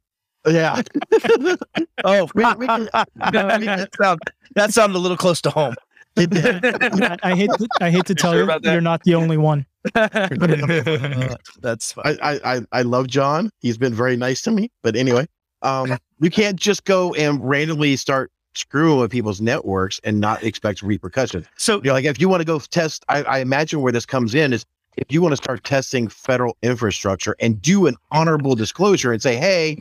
yeah, [laughs] Oh, We- we [laughs] can- that, sounds that sounded a little close to home. It did. I, I hate to, I hate to tell sure you, about that? you're not the only one. That's [laughs] fine. I, I I I love John. He's been very nice to me. But anyway, um, you can't just go and randomly start screwing with people's networks and not expect repercussions. So You know, like if you want to go test, I, I imagine where this comes in is if you want to start testing federal infrastructure and do an honorable disclosure and say, hey,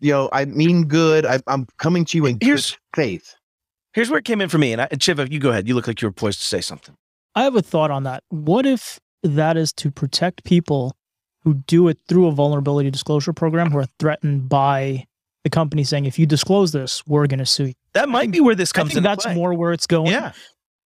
you know, I mean good. I, I'm coming to you in Here's- good faith. Here's where it came in for me, and, I, and you go ahead. You look like you were poised to say something. I have a thought on that. What if that is to protect people who do it through a vulnerability disclosure program who are threatened by the company saying, if you disclose this, we're going to sue you? That might think- be where this comes into that's play. more where it's going Yeah.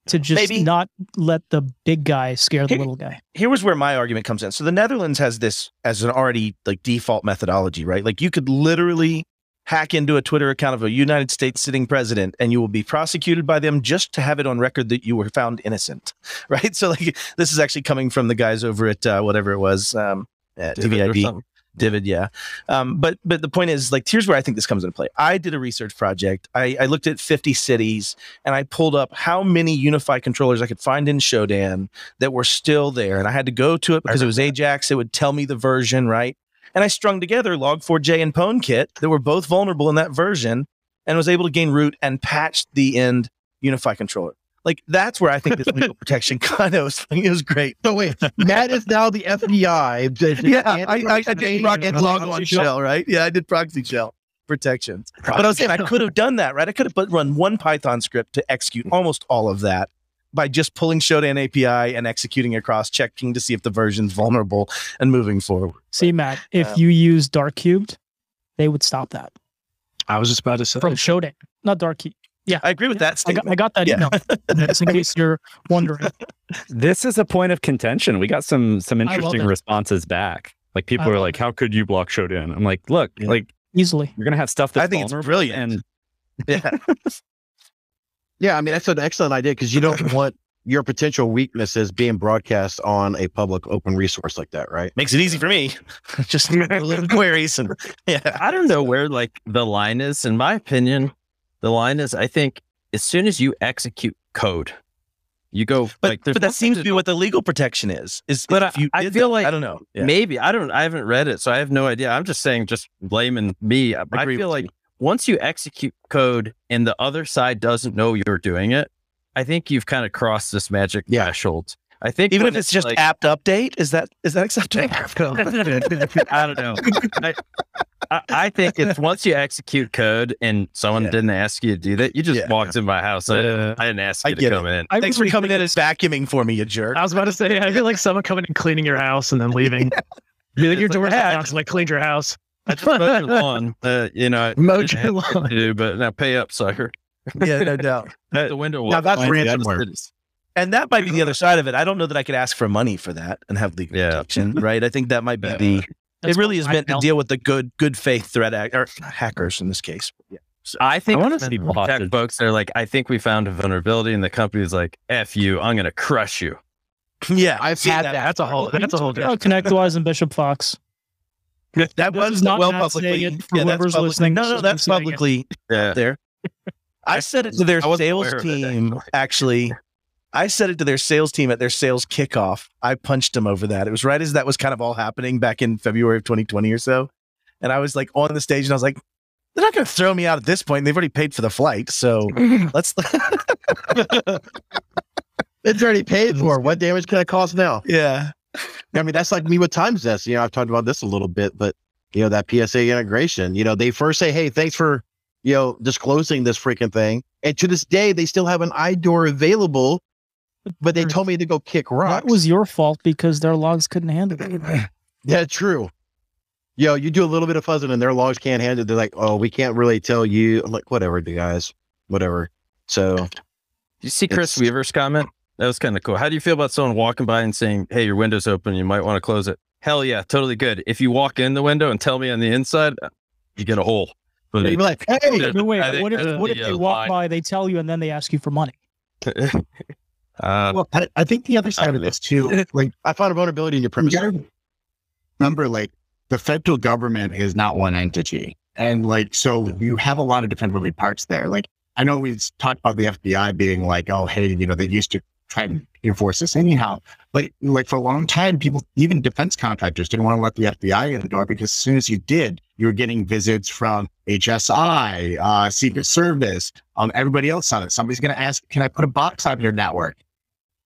to just Maybe- not let the big guy scare the Here- little guy. here was where my argument comes in. So the Netherlands has this as an already like default methodology, right? Like you could literally hack into a Twitter account of a United States sitting president and you will be prosecuted by them just to have it on record that you were found innocent, [laughs] right? So like this is actually coming from the guys over at uh, whatever it was, um, uh, DVID. Divid, yeah. Um, but but the point is, like, here's where I think this comes into play. I did a research project. I, I looked at 50 cities and I pulled up how many UniFi controllers I could find in Shodan that were still there. And I had to go to it because it was Ajax. It would tell me the version, right? And I strung together Log4j and PwnKit that were both vulnerable in that version and was able to gain root and patch the end UniFi controller. Like that's where I think this legal [laughs] protection kind of was, it was great. So wait, Matt is now the FBI. Yeah, I, I, I did proxy log oh, on shell, right? Yeah, I did ProxyShell protections. But I was saying I could have done that, right? I could have but run one Python script to execute hmm. almost all of that by just pulling Shodan API and executing across, checking to see if the version's vulnerable and moving forward. See, Matt, if Um, you use Dark Cubed, they would stop that I was just about to say. from Shodan, not Dark Cube. I agree with that I got, I got that Yeah. email. Just in case you're [laughs] wondering. This is a point of contention. We got some some interesting responses back. Like people are love like, "How could you block Shodan?" I'm like, "Look, Yeah. like Easily. you're gonna have stuff that's I think it's brilliant. and yeah. [laughs] [laughs] Yeah, I mean that's an excellent idea because you don't [coughs] want your potential weaknesses being broadcast on a public open resource like that, right? Makes it easy for me. [laughs] Just [laughs] little queries and yeah. I don't know where like the line is. In my opinion, the line is I think as soon as you execute code, you go But like but that seems to to be what the legal protection is. Is But if you I- I feel that- like I don't know. Yeah. Maybe I don't. I haven't read it, so I have no idea. I'm just saying, just blaming me. I Agree feel like you. Once you execute code and the other side doesn't know you're doing it, I think you've kind of crossed this magic Yeah. threshold. I think Even if it's just like, apt update, is that is that acceptable? [laughs] I don't know. I, I, I think it's once you execute code and someone Yeah. didn't ask you to do that, you just Yeah. walked in my house. I, Uh, I didn't ask I you to get come in. I Thanks for coming think in and vacuuming for me, you jerk. I was about to say, I feel like someone coming and cleaning your house and then leaving. [laughs] Be like, your It's like, door's "Hey, unlocked, so I cleaned your house. I just mowed your lawn. [laughs] Uh, you know, I Mowed your lawn. to do, but now pay up, sucker. yeah, no [laughs] doubt. The window. Now that's washed. ransomware. And that might be the other side of it. I don't know that I could ask for money for that and have legal Yeah. protection, [laughs] right? I think that might be the. That's it really is meant to deal with the good good faith threat act or hackers in this case. Yeah. I think I wanna it's see meant to protect bosses. folks. They're like, I think we found a vulnerability, and the company's like, "F you, I'm going to crush you." Yeah, I've seen had that. that. That's a whole. That's a whole. Oh, different- ConnectWise and Bishop Fox. [laughs] That This was is not well Matt saying publicly. it [laughs] for Yeah, that's whoever's publicly. listening. No, no, that's me saying it. publicly uh, Yeah, there. [laughs] I said it to their sales aware of that, team. Actually, I said it to their sales team at their sales kickoff. I punched them over that. It was right as that was kind of all happening back in February of 2020 or so. And I was like on the stage and I was like, they're not going to throw me out at this point. They've already paid for the flight. So let's, It's already paid for. What damage can it cause now? yeah. I mean, that's like me with TimesDesk. You know, I've talked about this a little bit, but you know, that PSA integration, you know, they first say, Hey, thanks for, you know, disclosing this freaking thing. And to this day, they still have an IDOR available, but they told me to go kick rocks. That was your fault because their logs couldn't handle it. [laughs] yeah, true. Yo, you do a little bit of fuzzing and their logs can't handle it. They're like, Oh, we can't really tell you. I'm like, whatever, the guys, whatever. So you see Chris Weaver's comment? That was kind of cool. How do you feel about someone walking by and saying, "Hey, your window's open. You might want to close it." Hell yeah, totally good. If you walk in the window and tell me on the inside, uh, you get a hole. But you'd be like, Hey, No, wait, think what if, what if the, they uh, walk line. by, they tell you, and then they ask you for money? [laughs] uh, Well, I, I think the other side of this too, [laughs] like I found a vulnerability in your you premise. gotta remember, like the federal government is not one entity, and like so you have a lot of different moving parts there. Like I know we've talked about the FBI being like, oh hey, you know they used to try and enforce this anyhow, but like for a long time, people, even defense contractors, didn't want to let the FBI in the door because as soon as you did, you were getting visits from HSI, uh, Secret Service, um, everybody else on it. Somebody's going to ask, can I put a box on your network?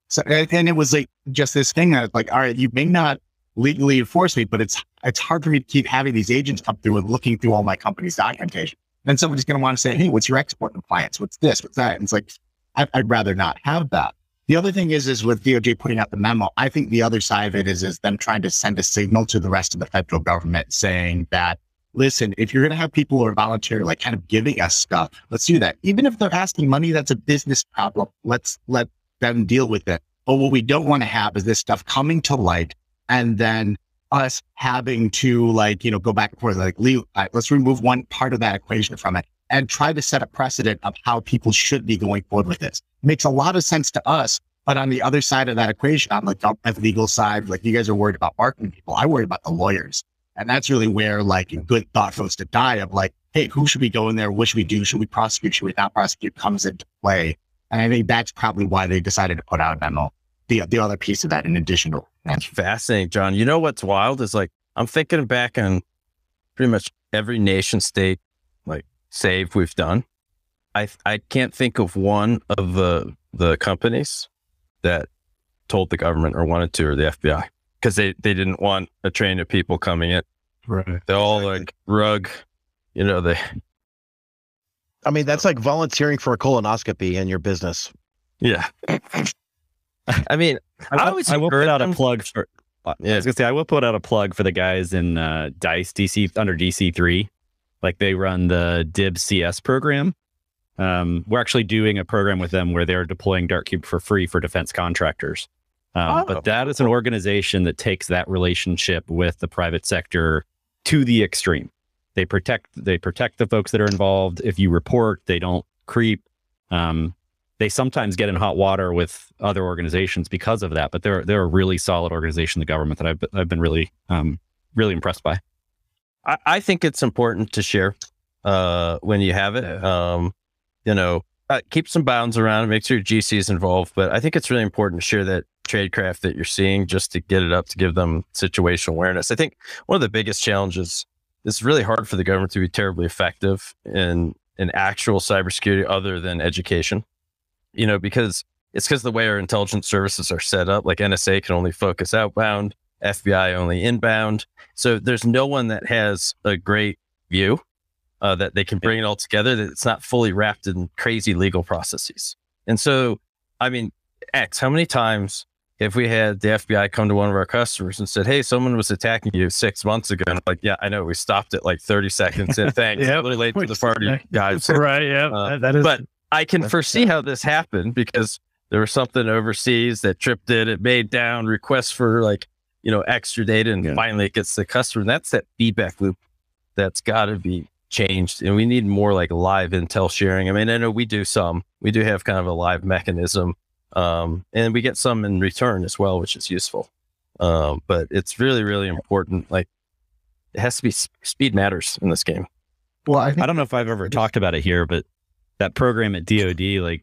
So, and it was like just this thing that like, all right, you may not legally enforce me, but it's it's hard for me to keep having these agents come through and looking through all my company's documentation. Then somebody's going to want to say, hey, what's your export compliance? What's this? What's that? And it's like, I, I'd rather not have that. The other thing is, is with DOJ putting out the memo, I think the other side of it is, is them trying to send a signal to the rest of the federal government saying that, listen, if you're going to have people who are volunteer, like kind of giving us stuff, let's do that. Even if they're asking money, that's a business problem. Let's let them deal with it. But what we don't want to have is this stuff coming to light and then us having to like, you know, go back and forth, like, let's remove one part of that equation from it and try to set a precedent of how people should be going forward with this. It Makes a lot of sense to us. But on the other side of that equation, on oh, the government legal side, like you guys are worried about marketing people. I worry about the lawyers. And that's really where like good thought goes to die of like, hey, who should we go in there? What should we do? Should we prosecute? Should we not prosecute? Comes into play. And I think that's probably why they decided to put out a memo. The the other piece of that in addition to That's fascinating, John. You know what's wild is like I'm thinking back on pretty much every nation state like save we've done. I I can't think of one of the the companies that told the government or wanted to or the FBI because they they didn't want a train of people coming in. Right. They're all like rug, you know. They I mean, that's like volunteering for a colonoscopy in your business. yeah. I mean, I always I will put encourage out a plug for. yeah. I was gonna say I will put out a plug for the guys in uh, Dice DC under DC three, like they run the DIB CS program. Um, we're actually doing a program with them where they're deploying Dark Cubed for free for defense contractors. Um, Oh. But that is an organization that takes that relationship with the private sector to the extreme. They protect they protect the folks that are involved. If you report, they don't creep. Um, they sometimes get in hot water with other organizations because of that. But they're they're a really solid organization, the government that I've I've been really um, really impressed by. I, I think it's important to share uh, when you have it. Um, you know, uh, keep some bounds around it. Make sure your GC is involved. But I think it's really important to share that tradecraft that you're seeing just to get it up to give them situational awareness. I think one of the biggest challenges it's really hard for the government to be terribly effective in in actual cybersecurity other than education. You know, because it's because the way our intelligence services are set up, like NSA can only focus outbound, FBI only inbound. So there's no one that has a great view uh, that they can bring it all together, that it's not fully wrapped in crazy legal processes. And so, I mean, X, how many times if we had the FBI come to one of our customers and said, Hey, someone was attacking you six months ago. And I'm like, yeah, I know. We stopped it like 30 seconds in. [laughs] Thanks. Yep. Really late to the party, [laughs] guys. [laughs] right. Yeah. Uh, that- is. but I can foresee how this happened because there was something overseas that tripped it. It made down requests for like, you know, extra data and Yeah. finally it gets to the customer. And that's that feedback loop that's got to be changed. And we need more like live intel sharing. I mean, I know we do some, we do have kind of a live mechanism. Um, and we get some in return as well, which is useful. Um, but it's really, really important. Like it has to be s- speed matters in this game. Well, I think I don't know if I've ever talked about it here, but that program at DoD, like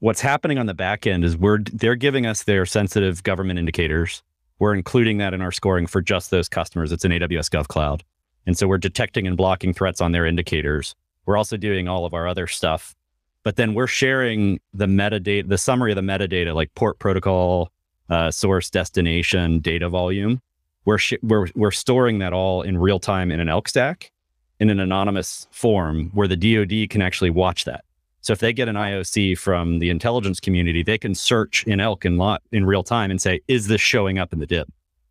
what's happening on the back end is we're they're giving us their sensitive government indicators. We're including that in our scoring for just those customers. It's an AWS GovCloud, and so we're detecting and blocking threats on their indicators. We're also doing all of our other stuff, but then we're sharing the metadata, the summary of the metadata, like port protocol, uh, source, destination, data volume. We're, sh- we're we're storing that all in real time in an ELK stack in an anonymous form where the DoD can actually watch that. So if they get an IOC from the intelligence community, they can search in ELK in lot in real time and say, "Is this showing up in the DIB?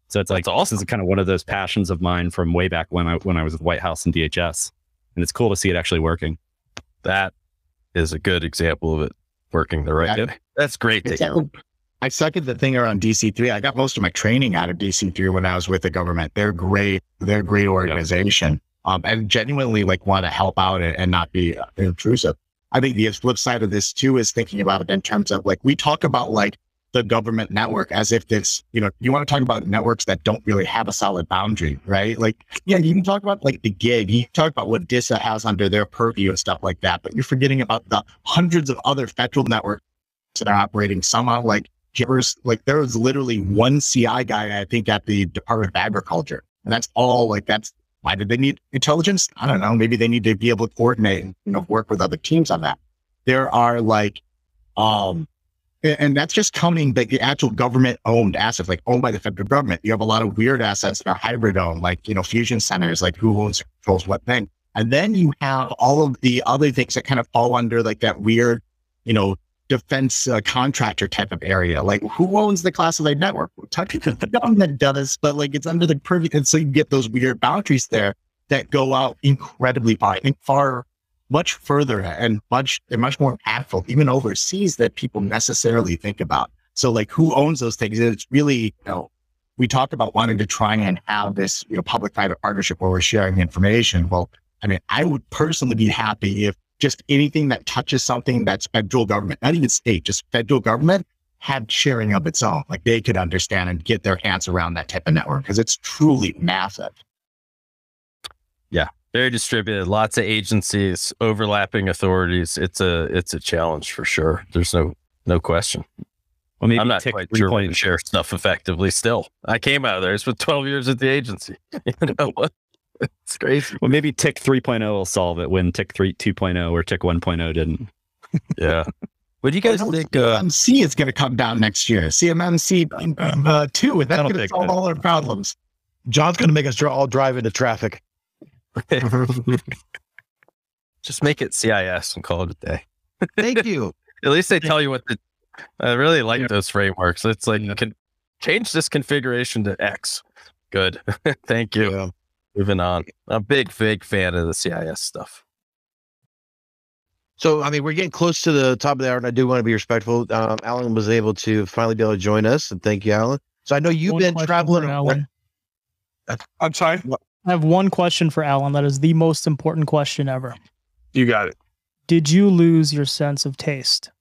So it's like That's this is kind of one of those passions of mine from way back when I when I was with White House and DHS, and it's cool to see it actually working. That is a good example of it working the right Yeah. way. That's great to hear. I second the thing around DC3. I got most of my training out of DC3 when I was with the government. They're great. They're a great organization. Um, and genuinely like want to help out and, and not be uh, intrusive. I think the flip side of this too is thinking about it in terms of like, we talk about like the government network as if it's, you know, you want to talk about networks that don't really have a solid boundary, right? Like, yeah, you can talk about like the gig, you can talk about what DISA has under their purview and stuff like that, but you're forgetting about the hundreds of other federal networks that are operating somehow like Givers, like there was literally one CI guy, I think, at the Department of Agriculture. And that's all like that's why did they need intelligence? I don't know. Maybe they need to be able to coordinate and you know work with other teams on that. There are like um and that's just counting the, the actual government owned assets, like owned by the federal government. You have a lot of weird assets that are hybrid owned, like you know, fusion centers, like who owns controls what thing. And then you have all of the other things that kind of fall under like that weird, you know, defense uh, contractor type of area. Like who owns the classified network? The government does, but like it's under the purview. And so you get those weird boundaries there that go out incredibly far, much further and much, and much more impactful, even overseas that people necessarily think about. So like who owns those things? It's really, you know, we talked about wanting to try and have this, you know, public-private partnership where we're sharing information. Well, I mean, I would personally be happy if just anything that touches something that's federal government, not even state, just federal government had sharing of its own. Like they could understand and get their hands around that type of network because it's truly massive. Yeah, very distributed, lots of agencies, overlapping authorities. It's a it's a challenge for sure. There's no no question. Well, maybe I'm not tick quite three sure we point- share stuff effectively still. I came out of there. It's with 12 years at the agency. [laughs] you know what? [laughs] It's crazy. Well, maybe TIC 3.0 will solve it when TIC 3 2.0 or TIC 1.0 didn't. Yeah. [laughs] What do you guys think? Uh, CMMC is going to come down next year. CMMC uh, two, and that's going to solve that- all our problems. John's going to make us dr- all drive into traffic. [laughs] just make it CIS and call it a day. Thank you. At least they tell you what the. I really like Yeah. those frameworks. It's like Yeah. can change this configuration to X. Good. Thank you. Yeah. Moving on. I'm a big, big fan of the CIS stuff. So, I mean, we're getting close to the top of the hour, and I do want to be respectful. Um, Alan was able to finally be able to join us, and thank you, Alan. So, I know you've One been traveling. for Alan. I'm sorry. I have one question for Alan. That is the most important question ever. You got it. Did you lose your sense of taste?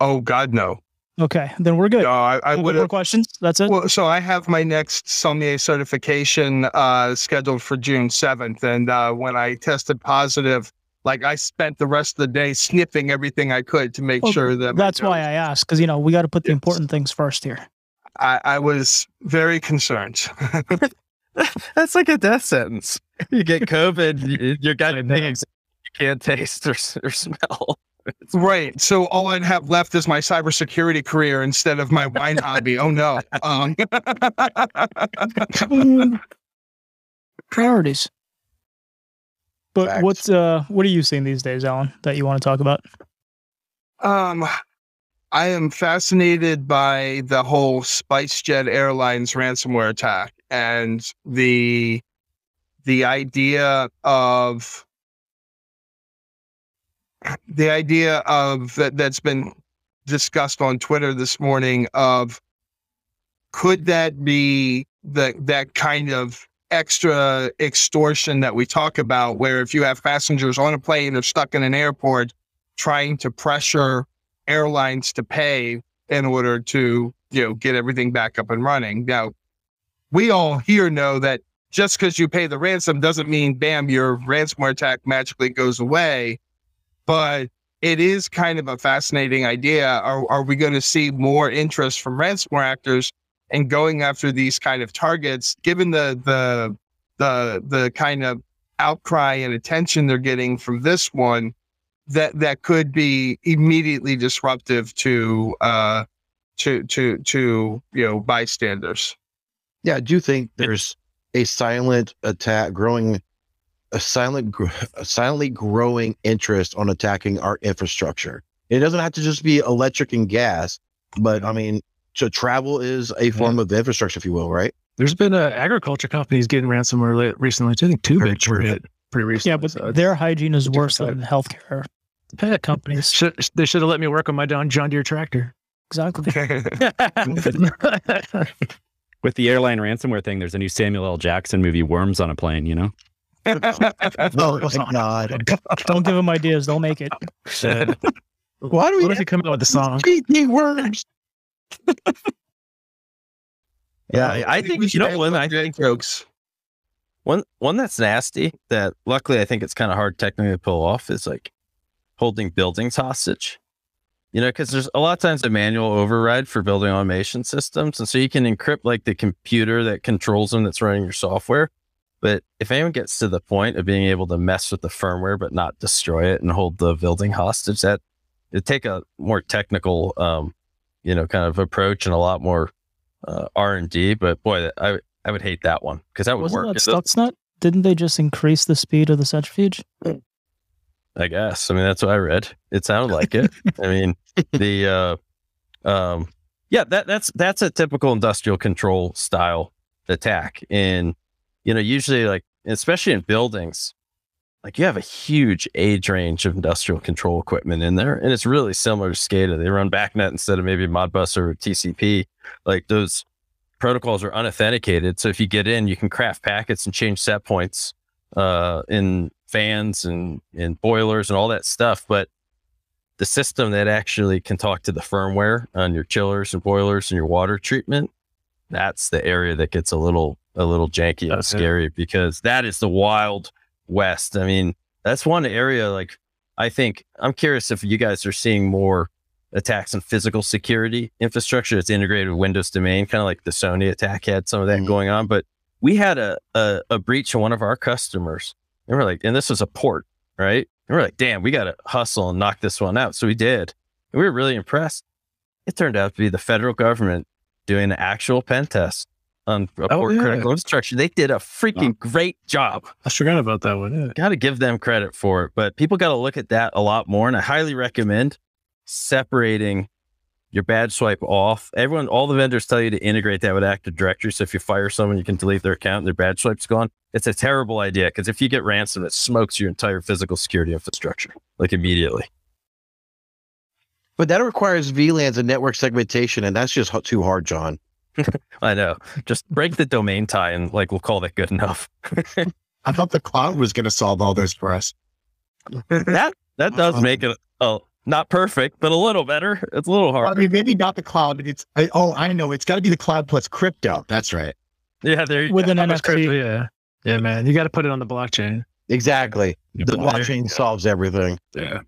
Oh God, no. Okay, then we're good. No, I, I would more have. questions. That's it. Well, so I have my next sommelier certification uh, scheduled for June seventh, and uh, when I tested positive, like I spent the rest of the day sniffing everything I could to make Well, sure that That's why I asked because you know we got to put the Yes. important things first here. I, I was very concerned. [laughs] That's like a death sentence. You get COVID, you, you're got I know. things you can't taste or, or smell. [laughs] right. So all I'd have left is my cybersecurity career instead of my wine [laughs] hobby. Oh no. Um, [laughs] Priorities. But Facts. what's uh what are you seeing these days, Alan, that you want to talk about? Um, I am fascinated by the whole SpiceJet Airlines ransomware attack and the the idea of the idea of that that's been discussed on Twitter this morning of could that be the that kind of extra extortion that we talk about where if you have passengers on a plane or stuck in an airport trying to pressure airlines to pay in order to you know get everything back up and running? Now we all here know that just because you pay the ransom doesn't mean bam your ransomware attack magically goes away but it is kind of a fascinating idea. Are, are we going to see more interest from ransomware actors and going after these kind of targets given the the the the kind of outcry and attention they're getting from this one that that could be immediately disruptive to uh to to to you know bystanders? Yeah, I do think there's a silent attack growing, a silent, a silently growing interest on attacking our infrastructure. It doesn't have to just be electric and gas, but I mean, so travel is a form of infrastructure, if you will, right? There's been uh, agriculture companies getting ransomware li- recently. too. I think two Very big were hit pretty recently. Yeah, but so their hygiene is different worse than side. healthcare pet companies. should, they should have let me work on my John John Deere tractor. Exactly. [laughs] [laughs] With the airline ransomware thing, there's a new Samuel L. Jackson movie, Worms on a Plane. You know, Oh my god! [laughs] Don't give them ideas; they'll make it. Why do What we if he come out with the song? GT worms? Yeah, I, I think you know one. I think jokes one one that's nasty that luckily I think it's kind of hard technically to pull off is like holding buildings hostage. You know, because there's a lot of times a manual override for building automation systems, and so you can encrypt like the computer that controls them that's running your software. But if anyone gets to the point of being able to mess with the firmware but not destroy it and hold the building hostage, that it'd take a more technical, um, you know, kind of approach and a lot more uh, R and D. But boy, I I would hate that one because that would Wasn't work. that It Stuxnet? Didn't they just increase the speed of the centrifuge? I guess. I mean, that's what I read. It sounded like it. [laughs] I mean, the uh, um, yeah, that that's that's a typical industrial control style attack, and you know, usually like especially in buildings, like you have a huge age range of industrial control equipment in there, and it's really similar to SCADA. They run BACnet instead of maybe Modbus or TCP. Like those protocols are unauthenticated, so if you get in, you can craft packets and change set points uh, in fans and, and boilers and all that stuff. But the system that actually can talk to the firmware on your chillers and boilers and your water treatment, that's the area that gets a little a little janky and it. scary because that is the wild west. I mean, that's one area like I think I'm curious if you guys are seeing more attacks on physical security infrastructure that's integrated with Windows domain, kind of like the Sony attack had some of that Mhm. going on. But we had a, a a breach of one of our customers. And we're like, and this was a port, right? And we're like, damn, we got to hustle and knock this one out. So we did. And we were really impressed. It turned out to be the federal government doing an actual pen test on a Oh, yeah. critical infrastructure. They did a freaking great job. I forgot about that one. Yeah. Got to give them credit for it. But people got to look at that a lot more. And I highly recommend separating your badge swipe off. Everyone, all the vendors tell you to integrate that with Active Directory. So if you fire someone, you can delete their account and their badge swipe's gone. It's a terrible idea because if you get ransom, it smokes your entire physical security infrastructure like immediately. But that requires VLANs and network segmentation, and that's just too hard, John. [laughs] I know. Just break the domain tie and like we'll call that good enough. [laughs] I thought the cloud was going to solve all this for us. that that does Um, make it a, not perfect, but a little better. It's a little hard. I mean, maybe not the cloud, but it's, I, oh, I know. It's got to be the cloud plus crypto. That's right. Yeah, there you with an That was crazy, NFT. Yeah. Yeah, man. You got to put it on the blockchain. Exactly. Yep. The There blockchain go. solves everything. Yeah.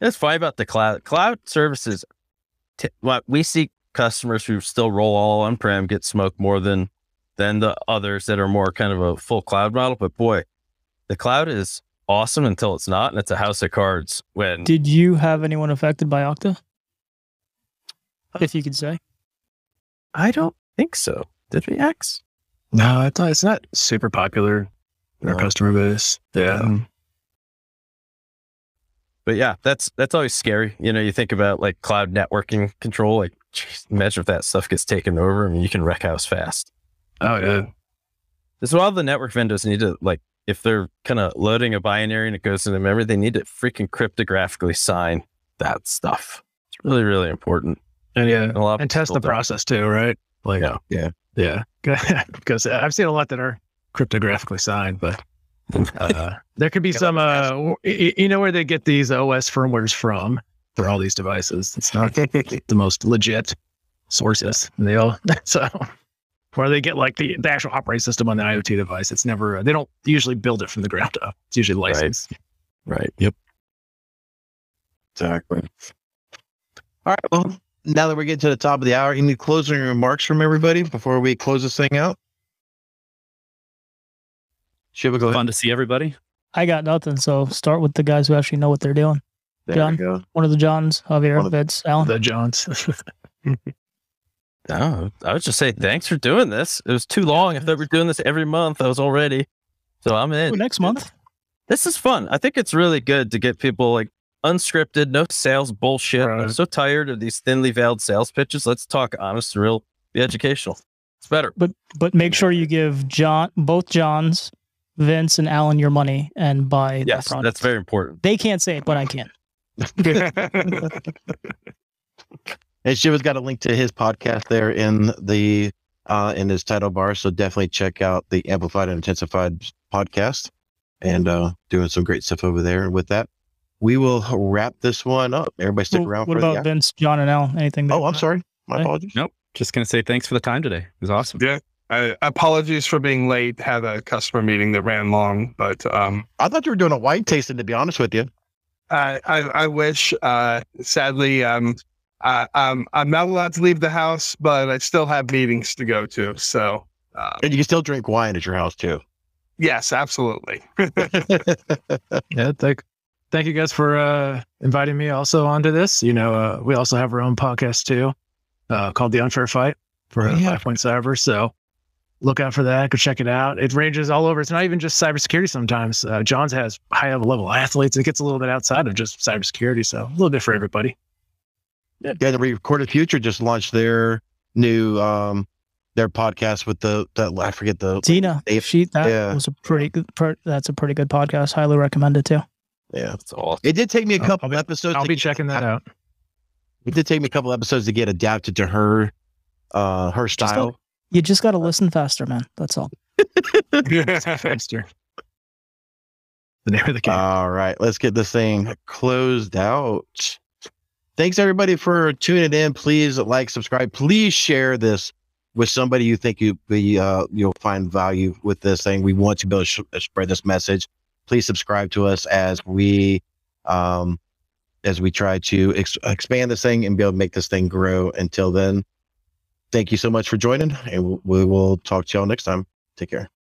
That's fine about the cloud. Cloud services. T- what we see customers who still roll all on prem get smoked more than than the others that are more kind of a full cloud model. But boy, the cloud is awesome until it's not, and it's a house of cards. When Did you have anyone affected by Okta? If you could say. I don't think so. Did we X? No, it's not, it's not super popular in our customer base. Yeah. But yeah, that's that's always scary. You know, you think about like cloud networking control. Like, geez, imagine if that stuff gets taken over. I mean, you can wreck house fast. Oh, yeah. This is why all the network vendors need to like if they're kind of loading a binary and it goes into memory, they need to freaking cryptographically sign that stuff. It's really, really important. And yeah. And a lot And test the don't. process too, right? Like, Yeah. Yeah. Yeah. [laughs] because I've seen a lot that are cryptographically signed, but [laughs] uh, there could be some, uh, you know, where they get these OS firmwares from for all these devices. It's not the most legit sources. They all, [laughs] so, where they get like the, the actual operating system on the IoT device. It's never, uh, they don't usually build it from the ground up. It's usually Right. licensed. Right. Yep. Exactly. All right. Well, now that we're getting to the top of the hour, any closing remarks from everybody before we close this thing out? Shiva, go ahead. Fun to see everybody. I got nothing. So start with the guys who actually know what they're doing. There John? we go. One of the Johns, Javier, One of- Vince, Alan. The Johns. No, [laughs] oh, I would just say thanks for doing this. It was too long. If they were doing this every month, I was already. So I'm in. Ooh, next month. This is fun. I think it's really good to get people like unscripted, no sales bullshit. I'm so tired of these thinly veiled sales pitches. Let's talk honest, real, be educational. It's better. But but make sure you give John both Johns, Vince and Alan your money and buy their Yes, product. that's very important. They can't say it, but I can. And Shiva's got a link to his podcast there in the uh in his title bar. So definitely check out the Amplified and Intensified podcast and uh doing some great stuff over there. And with that, we will wrap this one up. Everybody stick Well, around what for about the Vince, John, and Alan? Anything? Oh, I'm sorry. My Okay. apologies. Nope. Just gonna say thanks for the time today. It was awesome. Yeah. Uh, apologies for being late. Had a customer meeting that ran long, but um, I thought you were doing a wine tasting, to be honest with you. I, I, I wish. Uh, sadly, um, I, I'm I'm not allowed to leave the house, but I still have meetings to go to. So, uh, And you can still drink wine at your house too. yes, absolutely. [laughs] Yeah, thank thank you guys for uh inviting me also onto this. You know, uh we also have our own podcast too, uh called The Unfair Fight for uh, yeah. Five Point Cyber. So look out for that. Go check it out. It ranges all over. It's not even just cybersecurity sometimes. Uh, John's has high level athletes. It gets a little bit outside of just cybersecurity. So a little bit for everybody. Yeah, the Recorded Future just launched their new um their podcast with the, the I forget the Tina, Dave- she that yeah. was a pretty good. Per, that's a pretty good podcast. Highly recommend it too. yeah. That's awesome. It did take me a I'll- couple I'll be- episodes. I'll to be get- checking that out. It did take me a couple episodes to get adapted to her uh her Just style. You just got to listen faster, man. That's all. Faster. The name of the game. All right, let's get this thing closed out. Thanks everybody for tuning in. Please like, subscribe. Please share this with somebody you think you be uh, you'll find value with this thing. We want to be able to sh- spread this message. Please subscribe to us as we um as we try to ex- expand this thing and be able to make this thing grow. Until then, thank you so much for joining, and we will talk to y'all next time. Take care.